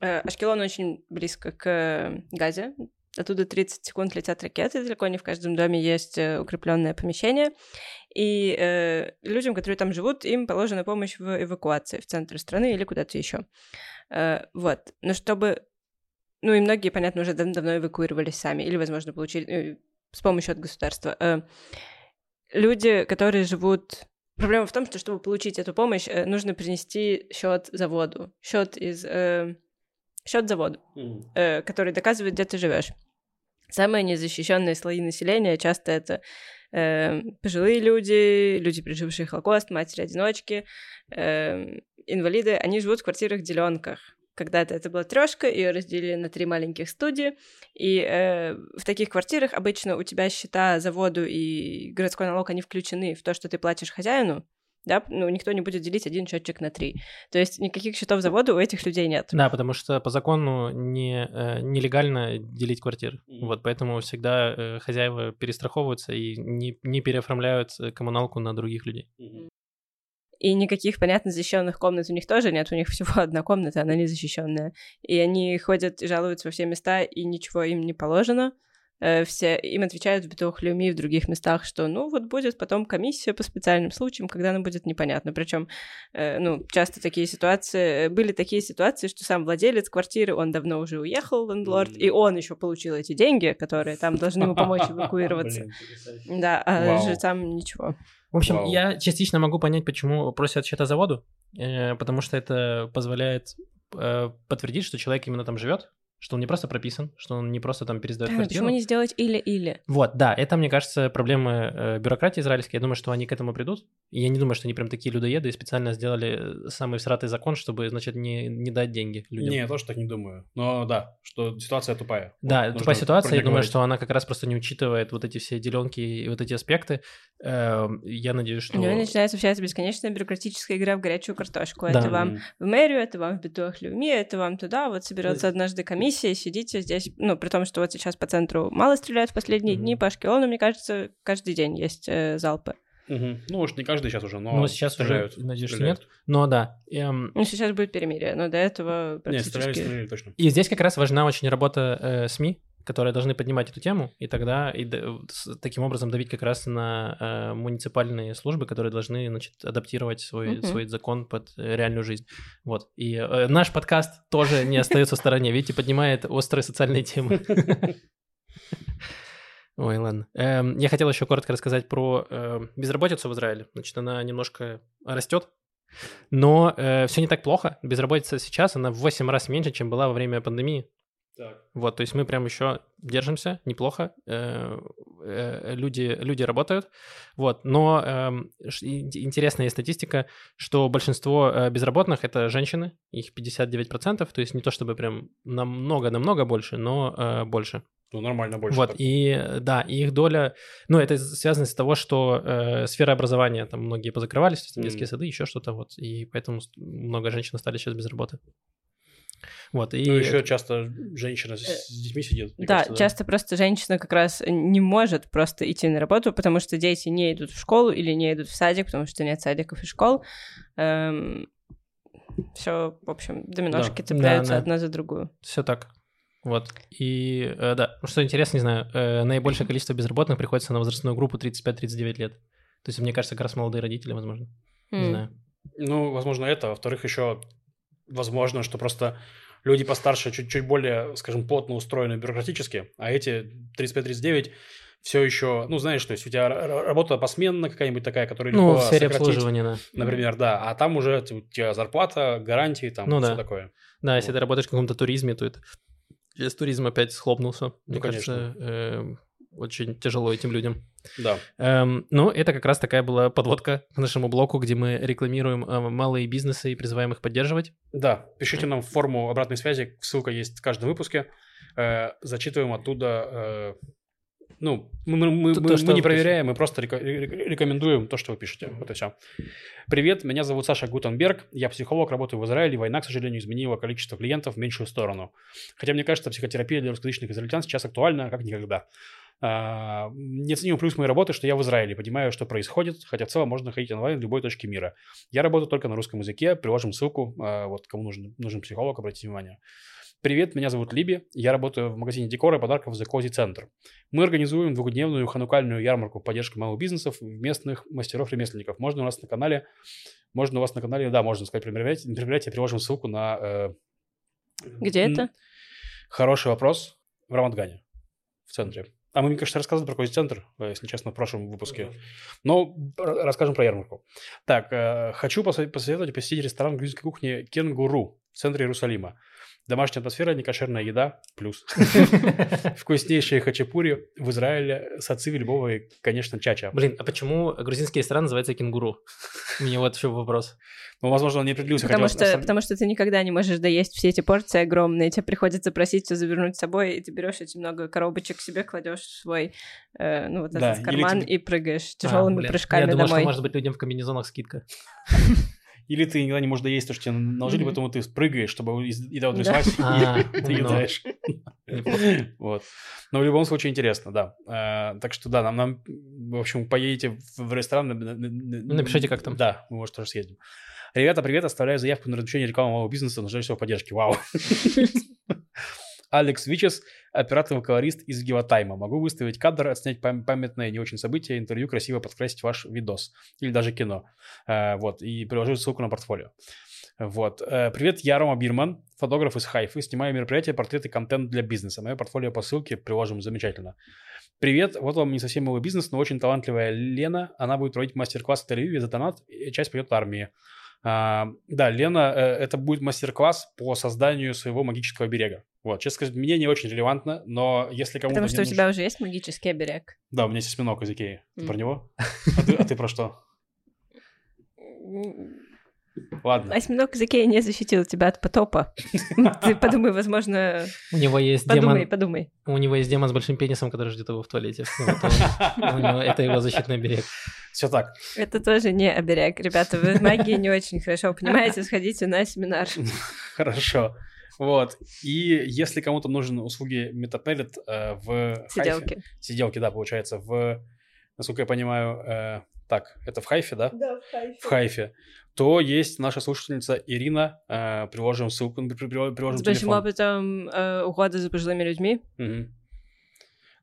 э, Ашкелон очень близко к Газе. Оттуда 30 секунд летят ракеты. Далеко не в каждом доме есть укрепленное помещение. И э, людям, которые там живут, им положена помощь в эвакуации в центр страны или куда-то еще. Э, вот. Но чтобы... Ну и многие, понятно, уже дав- давно эвакуировались сами или, возможно, получили э, с помощью от государства. Э, люди, которые живут Проблема в том, что чтобы получить эту помощь, э, нужно принести счет за воду, счет из счет за воду, э, который доказывает, где ты живешь. Самые незащищенные слои населения часто это э, пожилые люди, люди, пережившие Холокост, матери-одиночки, э, инвалиды. Они живут в квартирах-деленках. Когда-то это была трешка, ее разделили на три маленьких студии, и э, в таких квартирах обычно у тебя счета за воду и городской налог, они включены в то, что ты платишь хозяину, да, ну, никто не будет делить один счетчик на три. То есть никаких счетов завода у этих людей нет. Да, потому что по закону не, э, нелегально делить квартиры. Вот, поэтому всегда э, хозяева перестраховываются и не, не переоформляют э, коммуналку на других людей. И никаких, понятно, защищенных комнат у них тоже нет. У них всего одна комната, она не защищенная. И они ходят и жалуются во все места, и ничего им не положено. Э, Все им отвечают в Битохлюми и в других местах, что ну вот будет потом комиссия по специальным случаям, когда она будет непонятно. Причем, ну, часто такие ситуации, э, были такие ситуации, что сам владелец квартиры, он давно уже уехал, лендлорд, Мгм. и он еще получил эти деньги, которые там должны ему помочь эвакуироваться. Да, а Вау. жильцам ничего. В общем, Вау. я частично могу понять, почему просят счетозаводу, э, потому что это позволяет э, подтвердить, что человек именно там живет, что он не просто прописан, что он не просто там пересдает Правильно, квартиру. почему не сделать или-или? Вот, да, это, мне кажется, проблемы э, бюрократии израильской. Я думаю, что они к этому придут. И я не думаю, что они прям такие людоеды и специально сделали э, самый всратый закон, чтобы, значит, не, не дать деньги людям. Не, я тоже так не думаю. Но да, что ситуация тупая. Да, Нужно тупая ситуация. Я думаю, говорить. что она как раз просто не учитывает вот эти все деленки и вот эти аспекты. Эм, Я надеюсь, что... У него начинается вся эта бесконечная бюрократическая игра в горячую картошку. Да. Это вам в мэрию, это вам в Битуахлюми, это вам туда. Вот соберется однажды комиссия, сидите здесь. Ну, при том, что вот сейчас по центру мало стреляют в последние Мгм. дни, по Ашкелону, мне кажется, каждый день есть э, залпы. Мгм. Ну, уж не каждый сейчас уже, но Ну, сейчас уже, стреляют. надеюсь, что стреляют. нет. Но да. эм, Ну, сейчас будет перемирие, но до этого практически... стреляли, стреляли точно. И здесь как раз важна очень работа э, СМИ, которые должны поднимать эту тему, и тогда и таким образом давить как раз на э, муниципальные службы, которые должны значит, адаптировать свой, Мгм. свой закон под э, реальную жизнь. Вот. И э, наш подкаст тоже не остается в стороне, видите, поднимает острые социальные темы. Ой, ладно. Эм, я хотел еще коротко рассказать про э, безработицу в Израиле. Значит, она немножко растет, но все не так плохо. Безработица сейчас, она в 8 раз меньше, чем была во время пандемии. Так. Вот, то есть мы прям еще держимся неплохо, э, э, люди, люди работают, вот, но эм, интересная статистика, что большинство э, безработных это женщины, их 59%, то есть не то чтобы прям намного-намного больше, но э, больше. Ну, нормально больше. Вот, так. и да, и их доля, ну, это связано с того, что э, сфера образования, там многие позакрывались, там детские Мгм. сады, еще что-то, вот, и поэтому много женщин остались сейчас без работы. Вот, и... Ну, еще часто женщина с, Э, с детьми сидит. Да, кажется, часто просто женщина как раз не может просто идти на работу, потому что дети не идут в школу или не идут в садик, потому что нет садиков и школ. все, в общем, доминошки Да, цепляются да, да. одна за другую. Все так. Вот. И э, да, ну, что интересно, не знаю, э, наибольшее количество безработных приходится на возрастную группу 35-39 лет. То есть, мне кажется, как раз молодые родители, возможно. Не М. знаю. Ну, возможно, это. Во-вторых, еще возможно, что просто люди постарше чуть-чуть более, скажем, плотно устроены бюрократически, а эти 35-39 все еще, ну, знаешь, то есть у тебя работа посменная какая-нибудь такая, которая Ну, легко сфере обслуживания, да. например, да, а там уже у тебя зарплата, гарантии, там, Ну все да. такое. Да, если Вот. ты работаешь в каком-то туризме, то это... Сейчас туризм опять схлопнулся. Мне Ну, кажется, э, очень тяжело этим людям. Да. Эм, ну, это как раз такая была подводка к нашему блоку, где мы рекламируем э, малые бизнесы и призываем их поддерживать. Да, пишите нам в форму обратной связи, ссылка есть в каждом выпуске. Э, зачитываем оттуда. э, ну, мы, мы- То- мы- то, мы не проверяем, мы просто рекомендуем то, что вы пишете. Вот и все. Привет, меня зовут Саша Гутенберг. Я психолог, работаю в Израиле. Война, к сожалению, изменила количество клиентов в меньшую сторону. Хотя, мне кажется, психотерапия для русскоязычных израильтян сейчас актуальна, как никогда. А, Неоценимый плюс моей работы, что я в Израиле, понимаю, что происходит, хотя в целом можно ходить онлайн в любой точке мира. Я работаю только на русском языке, приложим ссылку, а, вот кому нужен, нужен психолог, обратите внимание. Привет, меня зовут Либи, я работаю в магазине декора и подарков The Cozy Center. Мы организуем двухдневную ханукальную ярмарку поддержки малых бизнесов местных мастеров-ремесленников. Можно у нас на канале, можно у вас на канале, да, можно сказать, про мероприятие, мероприятие приложим ссылку на... э, Где это? Хороший вопрос. В Рамадгане, в центре. А мы, мне кажется, рассказывали про Cozy центр, э, если честно, в прошлом выпуске. Но расскажем про ярмарку. Так, э, хочу посо- посоветовать посетить ресторан грузинской кухни «Кенгуру» в центре Иерусалима. Домашняя атмосфера, некошерная еда – плюс. Вкуснейшие хачапури в Израиле сациви Львова и, конечно, чача. Блин, а почему грузинский ресторан называется кенгуру? Мне вот еще вопрос. Ну, возможно, он не определился. Потому хотя что, на потому что ты никогда не можешь доесть все эти порции огромные, тебе приходится просить все завернуть с собой, и ты берешь эти много коробочек себе, кладешь в свой, э, ну, вот Да, этот карман тебе- и прыгаешь А, тяжелыми блин. прыжками Я думал, домой. что может быть людям в комбинезонах скидка. Или ты никогда не можешь доесть то, что тебе наложили, Мгм. поэтому ты прыгаешь, чтобы еда Да. утряслась, А, и ты умно. едаешь. Неплохо. Вот. Но в любом случае интересно, да. Э, Так что да, нам, нам, в общем, поедете в ресторан. на- на- на- Напишите, как там. Да, мы, может, тоже съездим. Ребята, привет, оставляю заявку на размещение рекламы моего бизнеса, нуждаюсь в поддержке. Вау. Алекс Вичес, оператор и колорист из Геватайма. Могу выставить кадр, отснять пам- памятное не очень событие, интервью, красиво подкрасить ваш видос. Или даже кино. Э, Вот. И приложу ссылку на портфолио. Вот. Э, Привет, я Рома Бирман, фотограф из Хайфы. Снимаю мероприятия, портреты, контент для бизнеса. Мое портфолио по ссылке приложим замечательно. Привет, вот вам не совсем новый бизнес, но очень талантливая Лена. Она будет проводить мастер-класс в Тель-Авиве за донат, и часть пойдет армии. А, да, Лена, э, это будет мастер-класс по созданию своего магического берега. Вот, честно сказать, мне не очень релевантно, но если кому-то... Потому что у нужно- тебя уже есть магический оберег. Да, у меня есть осьминог из Икеи. Ты М. про него? А ты, а ты про что? Ладно. Осьминог из Икеи не защитил тебя от потопа. Ты подумай, возможно... У него есть Подумай, демон, подумай. у него есть демон с большим пенисом, который ждет его в туалете. Вот он- у него- Это его защитный берег. Все так. Это тоже не оберег. Ребята, вы в магии не очень хорошо понимаете, сходите на семинар. Хорошо. Вот. И если кому-то нужны услуги Метапеллет э, в Хайфе- Сиделки. да, получается, в, насколько я понимаю, э, так, это в Хайфе, да? Да, В Хайфе. То есть наша слушательница Ирина, э, приложим ссылку, при- при- приложим С большим телефон. опытом э, ухода за пожилыми людьми. Мгм.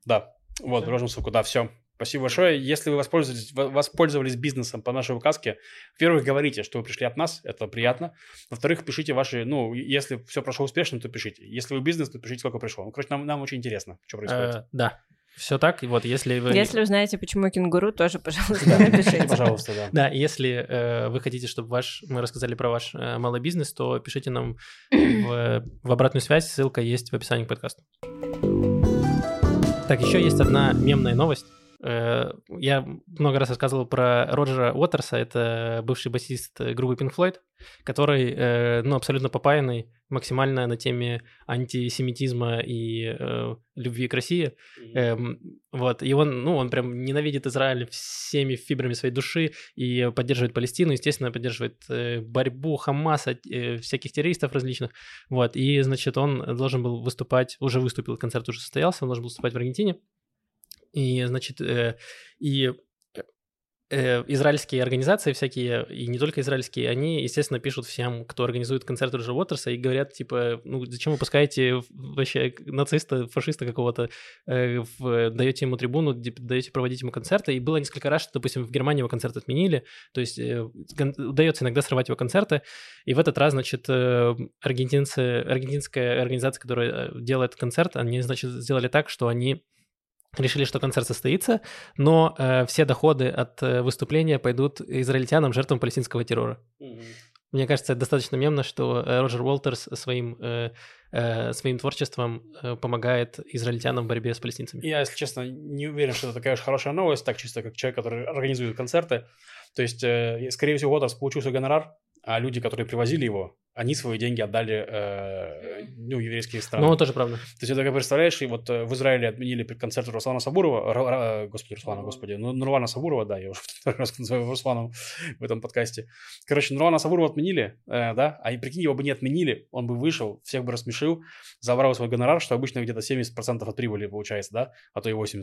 Да, вот, приложим ссылку, да, все. Спасибо большое. Если вы воспользовались, во- воспользовались бизнесом по нашей указке, во-первых, говорите, что вы пришли от нас, это приятно. Во-вторых, пишите ваши, ну, если все прошло успешно, то пишите. Если вы бизнес, то пишите, сколько пришло. Ну, короче, нам, нам очень интересно, что происходит. Э, Да, все так. И вот если вы... Если узнаете, почему кенгуру, тоже, пожалуйста, Да, напишите. пожалуйста, да. Да, если э, вы хотите, чтобы ваш, мы рассказали про ваш э, малый бизнес, то пишите нам в, в обратную связь, ссылка есть в описании к подкасту. Так, еще есть одна мемная новость. Э, Я много раз рассказывал про Роджера Уотерса, это бывший басист э, группы Pink Floyd, который, э, ну, абсолютно попаянный, максимально на теме антисемитизма и любви к России. Эм, вот, и он, ну, он прям ненавидит Израиль всеми фибрами своей души и поддерживает Палестину, естественно, поддерживает борьбу Хамаса, всяких террористов различных. Вот, и, значит, он должен был выступать, уже выступил, концерт уже состоялся, он должен был выступать в Аргентине. И, значит, э, и э, израильские организации всякие, и не только израильские, они, естественно, пишут всем, кто организует концерт Роджера Уотерса, и говорят, типа, ну, зачем вы пускаете вообще нациста, фашиста какого-то, э, в- даете ему трибуну, ди- даете проводить ему концерты, и было несколько раз, что, допустим, в Германии его концерт отменили, то есть э, удается иногда срывать его концерты, и в этот раз, значит, э, аргентинцы, аргентинская организация, которая э, делает концерт, они, значит, сделали так, что они решили, что концерт состоится, но э, все доходы от э, выступления пойдут израильтянам, жертвам палестинского террора. Мне кажется, это достаточно мемно, что э, Роджер Уолтерс своим, э, э, своим творчеством э, помогает израильтянам в борьбе с палестинцами. Я, если честно, не уверен, что это такая уж хорошая новость, так чисто как человек, который организует концерты. То есть, э, скорее всего, Уотерс получил свой гонорар, а люди, которые привозили его, они свои деньги отдали э, ну, еврейские страны. Ну, тоже правда. То есть, это как представляешь, и вот э, в Израиле отменили концерт Руслана Сабурова, Ра- Ра- господи, Руслана, господи, ну, Нурлана Сабурова, да, я уже второй раз называю Русланом в этом подкасте. Короче, Нурлана Сабурова отменили, э, да, а и прикинь, его бы не отменили, он бы вышел, всех бы рассмешил, забрал свой гонорар, что обычно где-то 70% от прибыли получается, да, а то и 80%,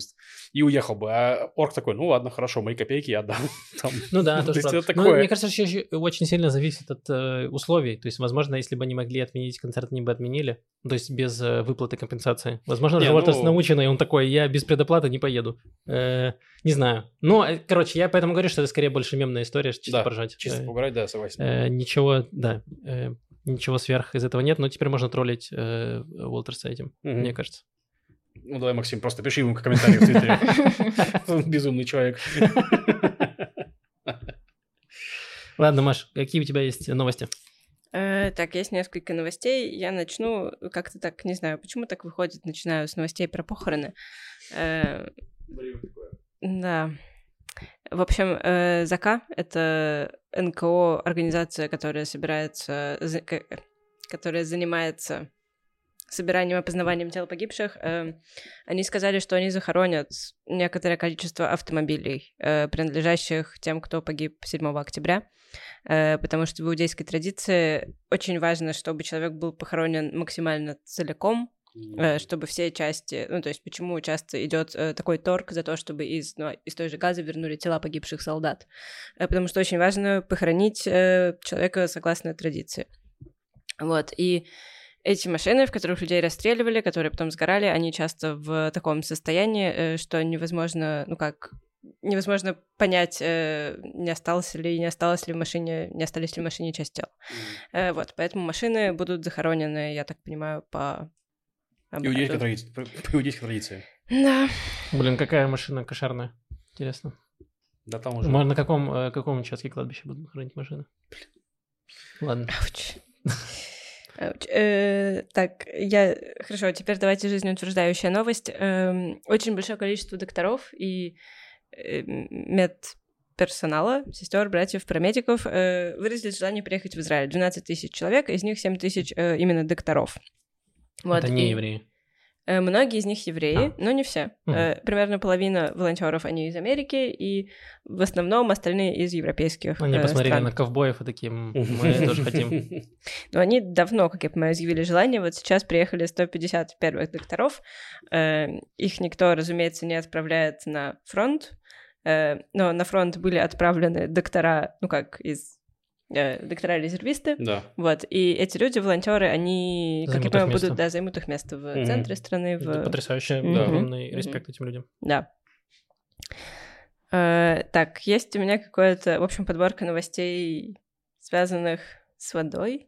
и уехал бы. А орг такой, ну ладно, хорошо, мои копейки я отдам. Там. Ну да, То тоже есть правда. это Ну, такое. мне кажется, что еще очень сильно зависит от э, условий. То есть, возможно, если бы они могли отменить концерт, они бы отменили. То есть без э, выплаты компенсации. Возможно, Не, Уотерс ну- наученный, он такой, я без предоплаты не поеду. Э, не знаю. Ну, э, короче, я поэтому говорю, что это скорее больше мемная история, чисто Да, поржать. Чисто Э, поугарать, да, согласен. э, ничего, да, э, ничего сверх из этого нет, но теперь можно троллить э, Уолтерса этим, Мгм. мне кажется. Ну давай, Максим, просто пиши ему комментарий в Твиттере. Он Безумный человек. Ладно, Маш, какие у тебя есть новости? Э, так, есть несколько новостей. Я начну как-то так, не знаю, почему так выходит, начинаю с новостей про похороны. Э, да. В общем, э, ЗАКА — это НКО, организация, которая собирается, которая занимается собиранием и опознаванием тел погибших. Э, они сказали, что они захоронят некоторое количество автомобилей, э, принадлежащих тем, кто погиб 7 октября, потому что в иудейской традиции очень важно, чтобы человек был похоронен максимально целиком, э, чтобы все части, ну то есть почему часто идет э, такой торг за то, чтобы из, ну, из той же газы вернули тела погибших солдат, Э, потому что очень важно похоронить э, человека согласно традиции. Вот, и эти машины, в которых людей расстреливали, которые потом сгорали, они часто в таком состоянии, э, что невозможно, ну как, невозможно понять, э, не осталось ли, не осталось ли в машине, не остались ли в машине часть тел. Э, Вот, поэтому машины будут захоронены, я так понимаю, по Иудейской традиции. По иудейской традиции. Да. Блин, какая машина кошерная. Интересно. Да там уже. Можно на каком, э, каком участке кладбища будут хранить машины? Ладно. Ауч. Так, я... Хорошо, теперь давайте жизнеутверждающая новость. Эм, Очень большое количество докторов и э, медперсонала, сестер, братьев, парамедиков э, выразили желание приехать в Израиль. 12 тысяч человек, из них 7 тысяч э, именно докторов. Вот, Это не и- евреи. Э, Многие из них евреи, А. но не все. Э, Примерно половина волонтеров они из Америки, и в основном остальные из европейских Они э, посмотрели стран. на ковбоев и такие, «М, мы тоже хотим. Но они давно, как я понимаю, изъявили желание. Вот сейчас приехали 150 первых докторов. Э, Их никто, разумеется, не отправляет на фронт. Но на фронт были отправлены доктора, ну как, из доктора-резервисты. Да. Вот, и эти люди, волонтеры, они, как я Займут понимаю, место. будут, да, займут их место в Мгм. центре страны. Это В... потрясающе. Мгм. Огромный Мгм. респект этим людям. Да. Э, Так, есть у меня какое-то, в общем, подборка новостей, связанных с водой.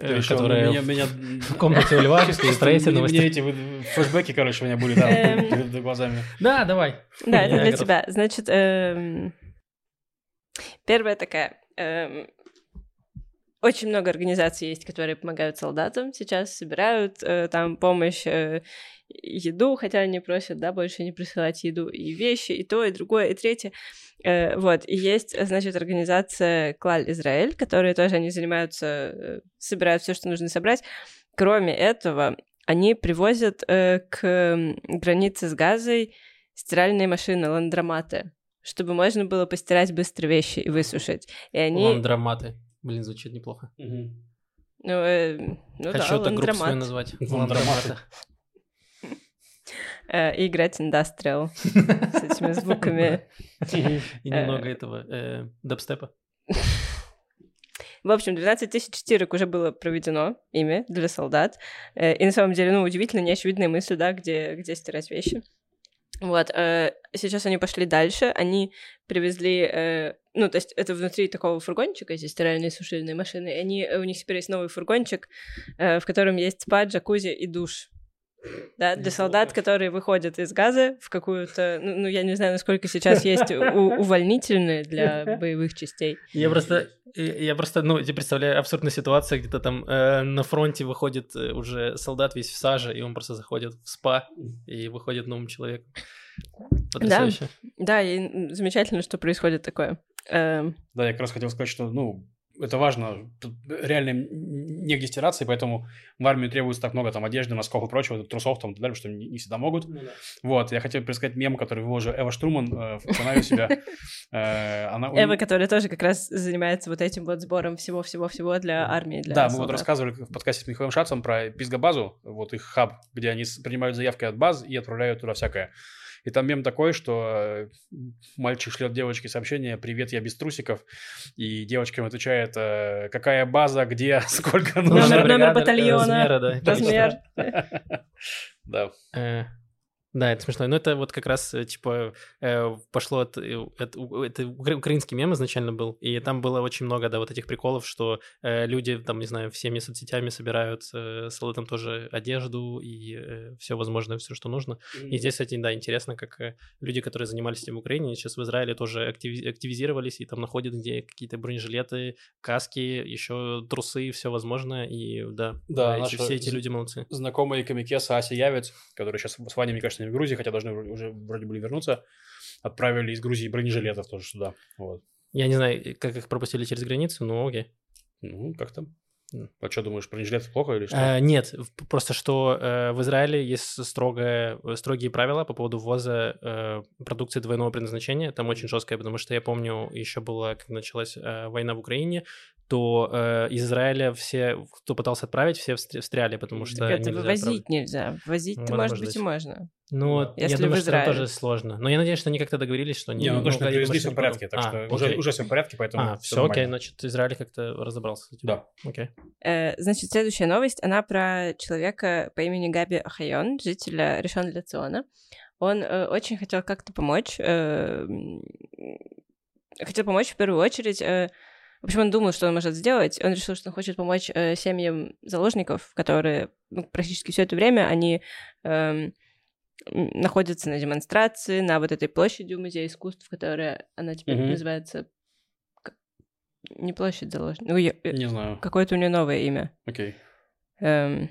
Э, Ещё Которая меня- меня- в комнате у Льва Чисто- и строитель мне- эти флешбеки, короче, у меня были, да, Эм. перед глазами. Да, давай. Да, это для тебя. Значит, эм, первая такая. Эм, Очень много организаций есть, которые помогают солдатам. Сейчас собирают э, там помощь, э, еду, хотя они просят, да, больше не присылать еду, и вещи, и то, и другое, и третье. Э, вот, и есть, значит, организация Клаль Израиль, которые тоже они занимаются, э, собирают все, что нужно собрать. Кроме этого, они привозят э, к границе с Газой стиральные машины, ландроматы, чтобы можно было постирать быстро вещи и высушить. И они... Ландроматы. Блин, звучит неплохо. Мгм. Ну, э, ну Хочу да, так группу свою назвать. Ландроматы. Э, и играть индастриал с этими звуками. И немного этого э, дабстепа. В общем, 12 тысяч стирок уже было проведено ими для солдат. Э, И на самом деле, ну, удивительно, неочевидная мысль, да, где, где стирать вещи. Вот, э, сейчас они пошли дальше, они привезли, э, ну, то есть это внутри такого фургончика, здесь стиральные сушильные машины, они, у них теперь есть новый фургончик, э, в котором есть спа, джакузи и душ. Да, для солдат, которые выходят из газа в какую-то, ну, ну, я не знаю, насколько сейчас есть увольнительные для боевых частей. Я просто, э, я просто, ну, тебе представляю абсурдную ситуацию, где-то там э, на фронте выходит э, уже солдат весь в саже, и он просто заходит в спа и выходит новым человеком. Потрясающе. Да, и м, замечательно, что происходит такое. Эм, Да, я как раз хотел сказать, что, ну, это важно. Тут реально негде стираться, и поэтому в армию требуется так много там одежды, носков и прочего, трусов там и так далее, что не, не всегда могут. Вот, я хотел пересказать мем, который выложила Эва Штруман э, в канале у себя. Э, она, у Эва, которая тоже как раз занимается вот этим вот сбором всего-всего-всего для армии, для Да, мы вот солдат. рассказывали в подкасте с Михаилом Шацем про Пизгобазу, вот их хаб, где они принимают заявки от баз и отправляют туда всякое. И там мем такой, что э, мальчик шлет девочке сообщение «Привет, я без трусиков», и девочка ему отвечает э, «Какая база, где, сколько Номер- нужно». номер бригады, батальона, размера, да. Размер. Да. Да, это смешно. Но это вот как раз, э, типа, э, пошло от... э, Это укра- украинский мем изначально был, и там было очень много, да, вот этих приколов, что люди, там, не знаю, всеми соцсетями собирают с там тоже одежду и все возможное, все, что нужно. И здесь, кстати, да, интересно, как люди, которые занимались этим в Украине, сейчас в Израиле тоже активи- активизировались и там находят где какие-то бронежилеты, каски, еще трусы, все возможное, и да, Да, эти- наши все эти люди молодцы. знакомые комикеса Ася Явец, которые сейчас с Ваней, мне кажется, в Грузии, хотя должны уже вроде были вернуться, отправили из Грузии бронежилетов тоже сюда. Вот. Я не знаю, как их пропустили через границу, но окей. Ну, как там? А что, думаешь, бронежилеты плохо или что? Э, нет, просто что э, в Израиле есть строгое, строгие правила по поводу ввоза э, продукции двойного предназначения. Там очень жесткое, потому что я помню, еще было, как началась э, война в Украине, то э, из Израиля все, кто пытался отправить, все встр- встряли, потому что Так это нельзя вывозить отправлять. нельзя. Возить-то, Можно, может может быть, и можно. Ну, Да. я Если думаю, что там тоже сложно. Но я надеюсь, что они как-то договорились, что. Не, ну думаю, привезли, все в порядке, так А, что уже, окей. уже все в порядке, поэтому А, всё все, окей, значит, Израиль как-то разобрался с этим. Да. Окей. Э, Значит, следующая новость, она про человека по имени Габи Ахайон, жителя Решон Ляциона. Он э, очень хотел как-то помочь. э, хотел помочь в первую очередь. э, в общем, он думал, что он может сделать. Он решил, что он хочет помочь э, семьям заложников, которые ну, практически все это время они м, находятся на демонстрации, на вот этой площади у Музея искусств, которая, она теперь Мгм. называется... Не площадь заложников. Ну, её- э, Не знаю. Какое-то у нее новое имя. Окей. Эм,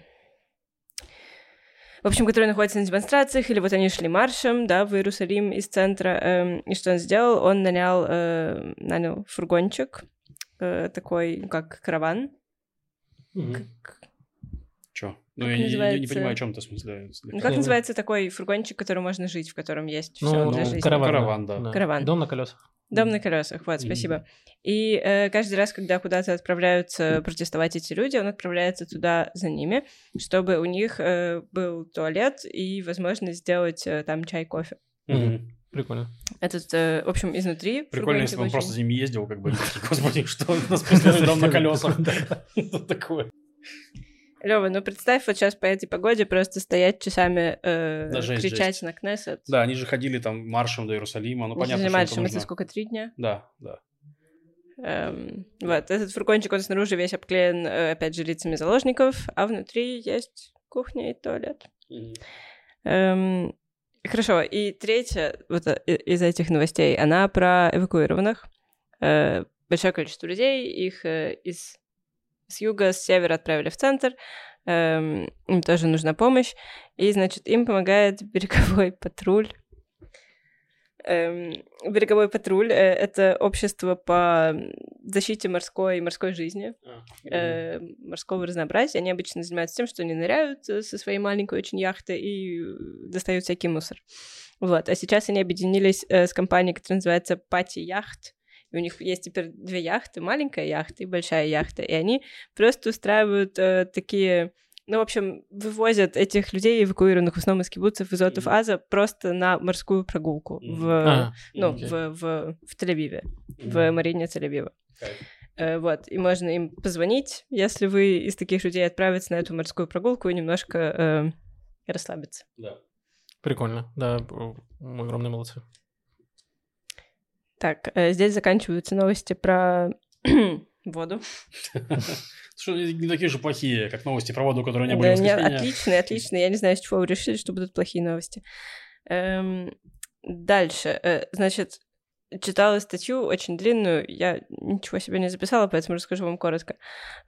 в общем, которые находятся на демонстрациях, или вот они шли маршем, да, в Иерусалим из центра, эм, и что он сделал? Он нанял, э, нанял фургончик, э, такой, как караван. Как, Че? Ну, Как я не- я не, называется? понимаю, о чем ты, смысле. ну, как называется такой фургончик, в котором можно жить, в котором есть все Ну, для ну, жизни? караван. Караван, да. Караван. Дом на колесах. Дом на колесах, вот, спасибо. И э, каждый раз, когда куда-то отправляются протестовать эти люди, он отправляется туда за ними, чтобы у них э, был туалет и возможность сделать э, там чай, кофе. Прикольно. Этот, э, в общем, изнутри. Прикольно, если бы он просто за ними ездил, как бы, такие, господи, что у нас постоянно дом на колесах. Что такое? Лёва, ну представь вот сейчас по этой погоде просто стоять часами, э, Да, жесть, кричать жесть. на Кнессет. Да, они же ходили там маршем до Иерусалима, ну Это понятно, занимает, что это нужно. сколько, три дня? Да, да. Эм, вот, этот фургончик, он снаружи весь обклеен, э, опять же, лицами заложников, а внутри есть кухня и туалет. Эм, хорошо, и третья вот э, из этих новостей, она про эвакуированных. Э, большое количество людей, их э, из с юга, с севера отправили в центр, эм, им тоже нужна помощь, и, значит, им помогает береговой патруль. Эм, береговой патруль э, это общество по защите морской и морской жизни э, морского разнообразия. Они обычно занимаются тем, что они ныряют э, со своей маленькой очень яхты и достают всякий мусор. Вот. А сейчас они объединились с компанией, которая называется Пати Яхт. И у них есть теперь две яхты, маленькая яхта и большая яхта. И они просто устраивают э, такие... Ну, в общем, вывозят этих людей, эвакуированных в основном из кибуцев, из Отов. Аза, просто на морскую прогулку в, А, ну, в, в, в Тель-Авиве, в Марине Тель-Авива. Э, Вот, и можно им позвонить, если вы из таких людей отправиться на эту морскую прогулку и немножко э, расслабиться. Да. Прикольно. Да, мы огромные молодцы. Так, э, здесь заканчиваются новости про воду. Что они не такие же плохие, как новости про воду, которые не были Да, отличные, отличные. Я не знаю, с чего вы решили, что будут плохие новости. Эм, дальше. Э, значит, читала статью очень длинную, я ничего себе не записала, поэтому расскажу вам коротко,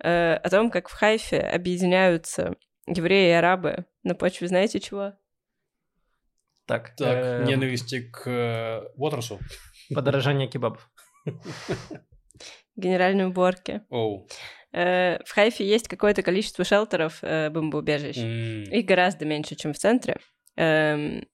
э, о том, как в Хайфе объединяются евреи и арабы на почве, знаете чего? Так, Так, эм, ненависти к э, Уотерсу. подорожание кебабов. Генеральной уборки. Оу. Э, в Хайфе есть какое-то количество шелтеров, э, бомбоубежищ. М. Их гораздо меньше, чем в центре. Эм,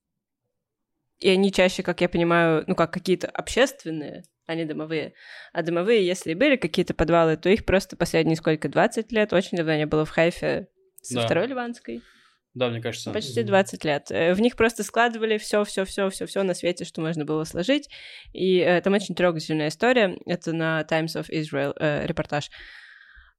и они чаще, как я понимаю, ну как какие-то общественные, а не домовые. А домовые, если были какие-то подвалы, то их просто последние сколько, 20 лет, очень давно не было в Хайфе со Да. Второй Ливанской. Да, мне кажется. Почти 20 лет. Э, В них просто складывали все, все, все, все, все на свете, что можно было сложить. И э, там очень трогательная история. Это на Times of Israel э, репортаж.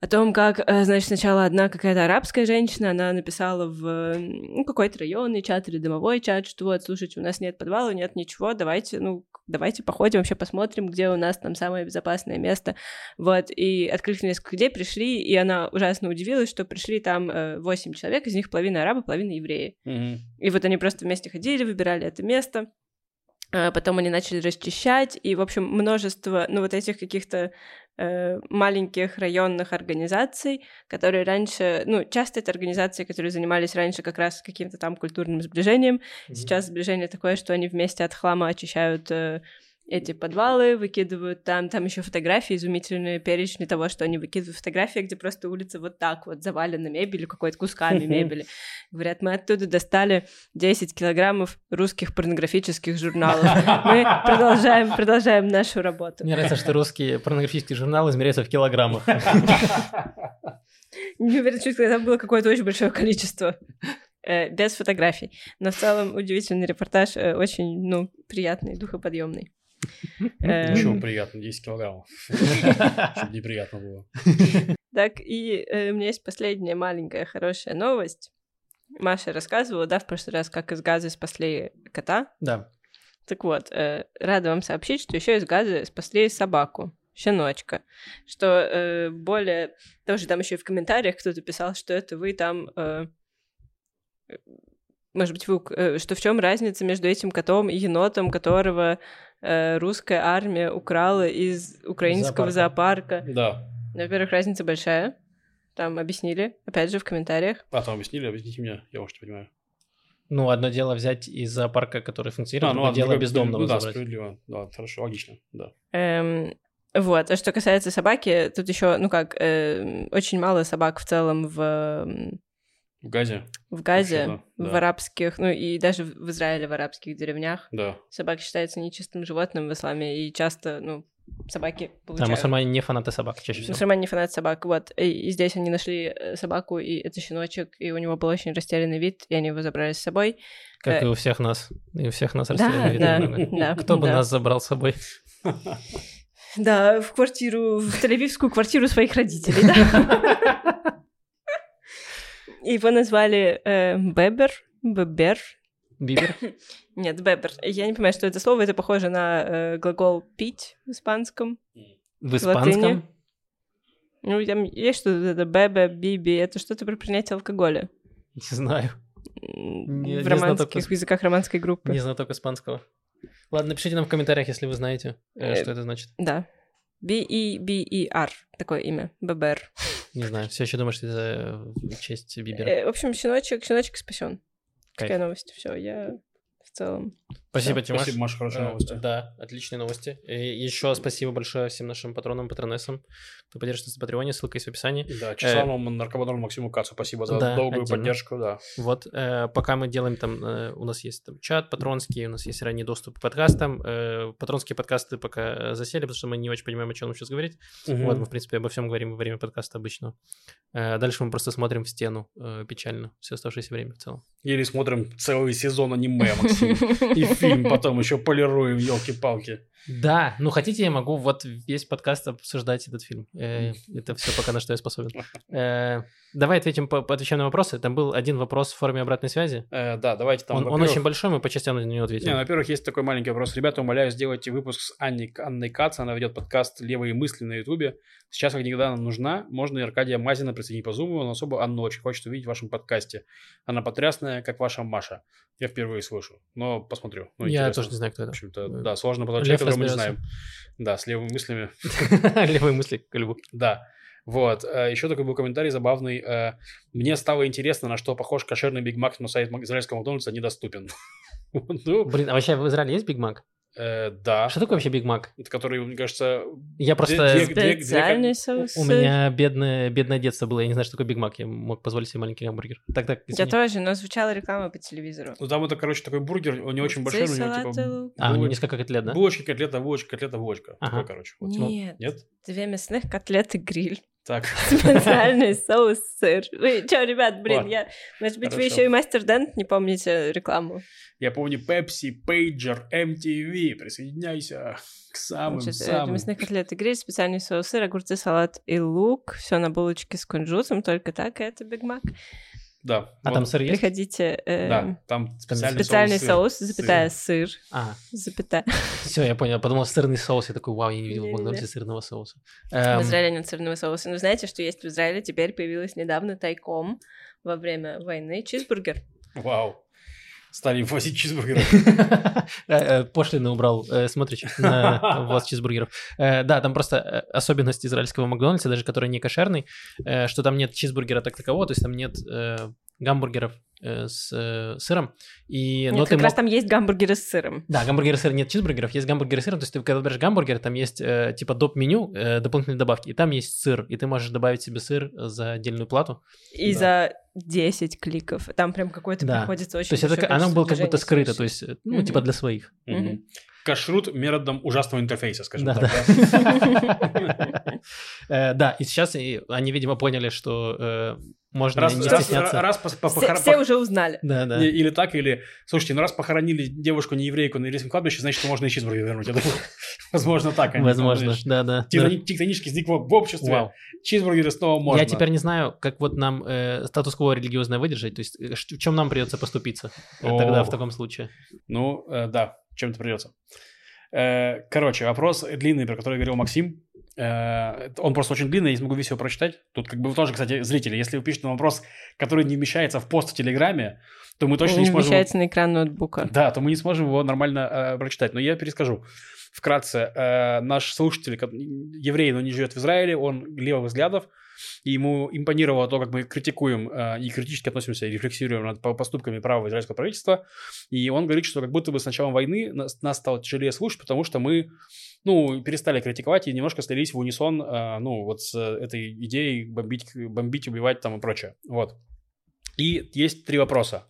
О том, как, э, значит, сначала одна какая-то арабская женщина, она написала в ну, какой-то районный чат или домовой чат, что вот, слушайте, у нас нет подвала, нет ничего, давайте, ну, давайте походим, вообще посмотрим, где у нас там самое безопасное место. Вот, и открыли несколько людей, пришли, и она ужасно удивилась, что пришли там э, 8 человек, из них половина арабы, половина евреи. Мгм. И вот они просто вместе ходили, выбирали это место. А Потом они начали расчищать, и, в общем, множество, ну, вот этих каких-то маленьких районных организаций, которые раньше, ну, часто это организации, которые занимались раньше как раз каким-то там культурным сближением. Сейчас сближение такое, что они вместе от хлама очищают э, эти подвалы, выкидывают там, там еще фотографии, изумительные перечни того, что они выкидывают фотографии, где просто улица вот так вот завалена мебелью, какой-то кусками мебели. Говорят, мы оттуда достали 10 килограммов русских порнографических журналов. Мы продолжаем, продолжаем нашу работу. Мне нравится, что русские порнографические журналы измеряются в килограммах. Не уверена, что там было какое-то очень большое количество. э, без фотографий. Но в целом удивительный репортаж, э, очень, ну, приятный, духоподъемный. Ничего, приятно, 10 килограммов. Чтобы неприятно было. Так, и э, у меня есть последняя маленькая хорошая новость. Маша рассказывала, да, в прошлый раз, как из газа спасли кота. Да. Так вот, э, рада вам сообщить, что еще из газа спасли собаку, щеночка. Что э, более... Тоже там еще и в комментариях кто-то писал, что это вы там... э, может быть, вы, э, что в чем разница между этим котом и енотом, которого э, русская армия украла из украинского зоопарка? Да. Во-первых, разница большая. Там объяснили, опять же, в комментариях. А, там объяснили, объясните мне, я, может, не понимаю. Ну, одно дело взять из зоопарка, который функционирует, А, ну другое дело другое- бездомного ну да, забрать. справедливо. Да, хорошо, логично, да. Эм, вот, а что касается собаки, тут еще, ну как, эм, очень мало собак в целом в, В Газе, в Газе, Вообще, да, в да. арабских, ну и даже в Израиле, в арабских деревнях. да. Собака считается нечистым животным в исламе, и часто, ну, собаки Да, получают. мусульмане не фанаты собак чаще всего. Мусульмане не фанат собак, вот. И, и здесь они нашли э, собаку, и это щеночек, и у него был очень растерянный вид, и они его забрали с собой. Как Э, и у всех нас. И у всех нас Да, растерянный вид да, да. Кто бы да. нас забрал с собой? Да, в квартиру, в Тель-Авивскую квартиру своих родителей, да. Его назвали э, Бебер, Бебер. Бибер? Нет, Бебер. Я не понимаю, что это слово. Это похоже на э, глагол «пить» в испанском. В испанском? Ну, там есть что-то, это бебе, биби, это что-то про принятие алкоголя. Не знаю. Не- в не романских знаток языках романской группы. Не знаток испанского. Ладно, напишите нам в комментариях, если вы знаете, э, Э, что это значит. Да. B-E-B-E-R. Такое имя. Бебер. Не знаю. Все еще думаю, что это э, честь Бибера. Э, в общем, щеночек, щеночек спасен. Кайф. Такая новость. Все, я в целом. Спасибо, всё. Тимаш. Спасибо, Маша, хорошие Э, новости. Да, отличные новости. И еще спасибо большое всем нашим патронам, патронессам, кто поддержит нас на Патреоне, ссылка есть в описании. Да, тщеславному наркоманору Максиму Кацу спасибо за Э, Да, долгую отдельно. поддержку, да. Вот, э, пока мы делаем там, э, у нас есть там чат патронский, у нас есть ранний доступ к подкастам. Э, патронские подкасты пока э, засели, потому что мы не очень понимаем, о чем сейчас говорить. Вот, мы, в принципе, обо всем говорим во время подкаста обычно. Э, дальше мы просто смотрим в стену э, печально все оставшееся время в целом. Или смотрим целый сезон аниме, Максим. И фильм потом еще полируем, елки-палки. Да, ну хотите, я могу вот весь подкаст обсуждать этот фильм. Э, это все пока на что я способен. Э, давай ответим, по, отвечаем на вопросы. Там был один вопрос в форме обратной связи. Э, Да, давайте там, он, очень большой, мы по частям на него ответим. Ну, во-первых, есть такой маленький вопрос. Ребята, умоляю, сделайте выпуск с Анной, Анной Кац. Она ведет подкаст «Левые мысли» на Ютубе. Сейчас, как никогда, нам нужна. Можно и Аркадия Мазина присоединить по зуму, но особо Анну очень хочет увидеть в вашем подкасте. Она потрясная, как ваша Маша. Я впервые слышу, но посмотрю. Ну, я интересно. тоже не знаю, кто В это. общем-то, Э, да, сложно Лев человека, которого мы не знаем. Да, с левыми мыслями. Левые мысли к льву. Да. Вот. Э, Еще такой был комментарий забавный. Э, Мне стало интересно, на что похож кошерный Биг Мак, но сайт израильского Макдональдса недоступен. Ну, Блин, а вообще в Израиле есть Биг Мак? Э, да. Что такое вообще Биг Мак? Это который, мне кажется, Я просто... две- две- Специальный У соус. меня бедное, бедное детство было, я не знаю, что такое Биг Мак, я мог позволить себе маленький гамбургер. Так, так, Я извини. тоже, но звучала реклама по телевизору. ну там это, короче, такой бургер, он не очень большой, Здесь у него типа лук. А, у него було- несколько котлет, да? булочки, котлета, булочка, котлета, булочка. Ага. Такой, короче. вот. Ну, Нет, Нет? две мясных котлеты гриль. Так. Специальный соус сыр. Вы чё, ребят, блин, Ладно. я... Может быть, вы еще и Мастер Дент не помните рекламу? Я помню Pepsi, пейджер, MTV. Присоединяйся к самым Значит, э, самым. мясных котлет и гриль специальный соус сыр, огурцы, салат и лук. Все на булочке с кунжутом, только так, и это Биг Мак. Да. А вот, там сыр есть? Приходите. э, Да, там специальный, Специальный соус. соус, запятая, сыр, А, запятая. все, я понял. Подумал, сырный соус. Я такой, вау, я не видел в. Макдональдсе сырного соуса. В Эм, Израиле нет сырного соуса. Но знаете, что есть в Израиле? Теперь появилась недавно тайком во время войны чизбургер. Вау. Стали возить чизбургеры. Э, э, Пошлины убрал э, Смотрич на ввоз чизбургеров. Да, там просто особенность израильского Макдональдса, даже который не кошерный, что там нет чизбургера так такового, то есть там нет гамбургеров с э, сыром. И, Нет, но ты как раз мог- там есть гамбургеры с сыром. Да, гамбургеры сыр нет чизбургеров, есть гамбургеры с сыром. То есть ты когда берешь гамбургер, там есть э, типа доп. меню, э, дополнительные добавки, и там есть сыр, и ты можешь добавить себе сыр за отдельную плату. И Да. за 10 кликов. Там прям какой-то Да. приходится очень То есть это, оно было как будто скрыто, то есть, э, ну, Мгм. типа для своих. Мгм. Кашрут методом ужасного интерфейса, скажем Да, так. да. да? Э, Да, и сейчас они, видимо, поняли, что э, можно Раз, не раз- стесняться. раз пос- по- Все, похор- все уже узнали. Да, да. Не, Или так, или... Слушайте, ну раз похоронили девушку не-еврейку на еврейском кладбище, значит, можно и чизбургер вернуть. Думаю, возможно, так. они Возможно, да, да. да. тектони- Тектонический сдвиг в обществе. Вау. Чизбургеры снова можно. Я теперь не знаю, как вот нам э, статус-кво религиозное выдержать, то есть э, в чем нам придется поступиться э, тогда в О. таком случае. Ну, э, да, чем-то придется. Э, короче, вопрос длинный, про который говорил Максим. Э, он просто очень длинный, я не смогу весь его прочитать. Тут как бы вы тоже, кстати, зрители, если вы пишете на вопрос, который не вмещается в пост в Телеграме, то мы точно не, не сможем... вмещается на экран ноутбука. Да, то мы не сможем его нормально э, прочитать. Но я перескажу. Вкратце, э, наш слушатель, еврей, но не живет в Израиле, он левых взглядов, и ему импонировало то, как мы критикуем э, и критически относимся и рефлексируем над по- поступками правого израильского правительства. И он говорит, что как будто бы с началом войны нас, стало тяжелее слушать, потому что мы ну, перестали критиковать и немножко слились в унисон, э, ну, вот с э, этой идеей бомбить, бомбить, убивать там и прочее. Вот. И есть три вопроса.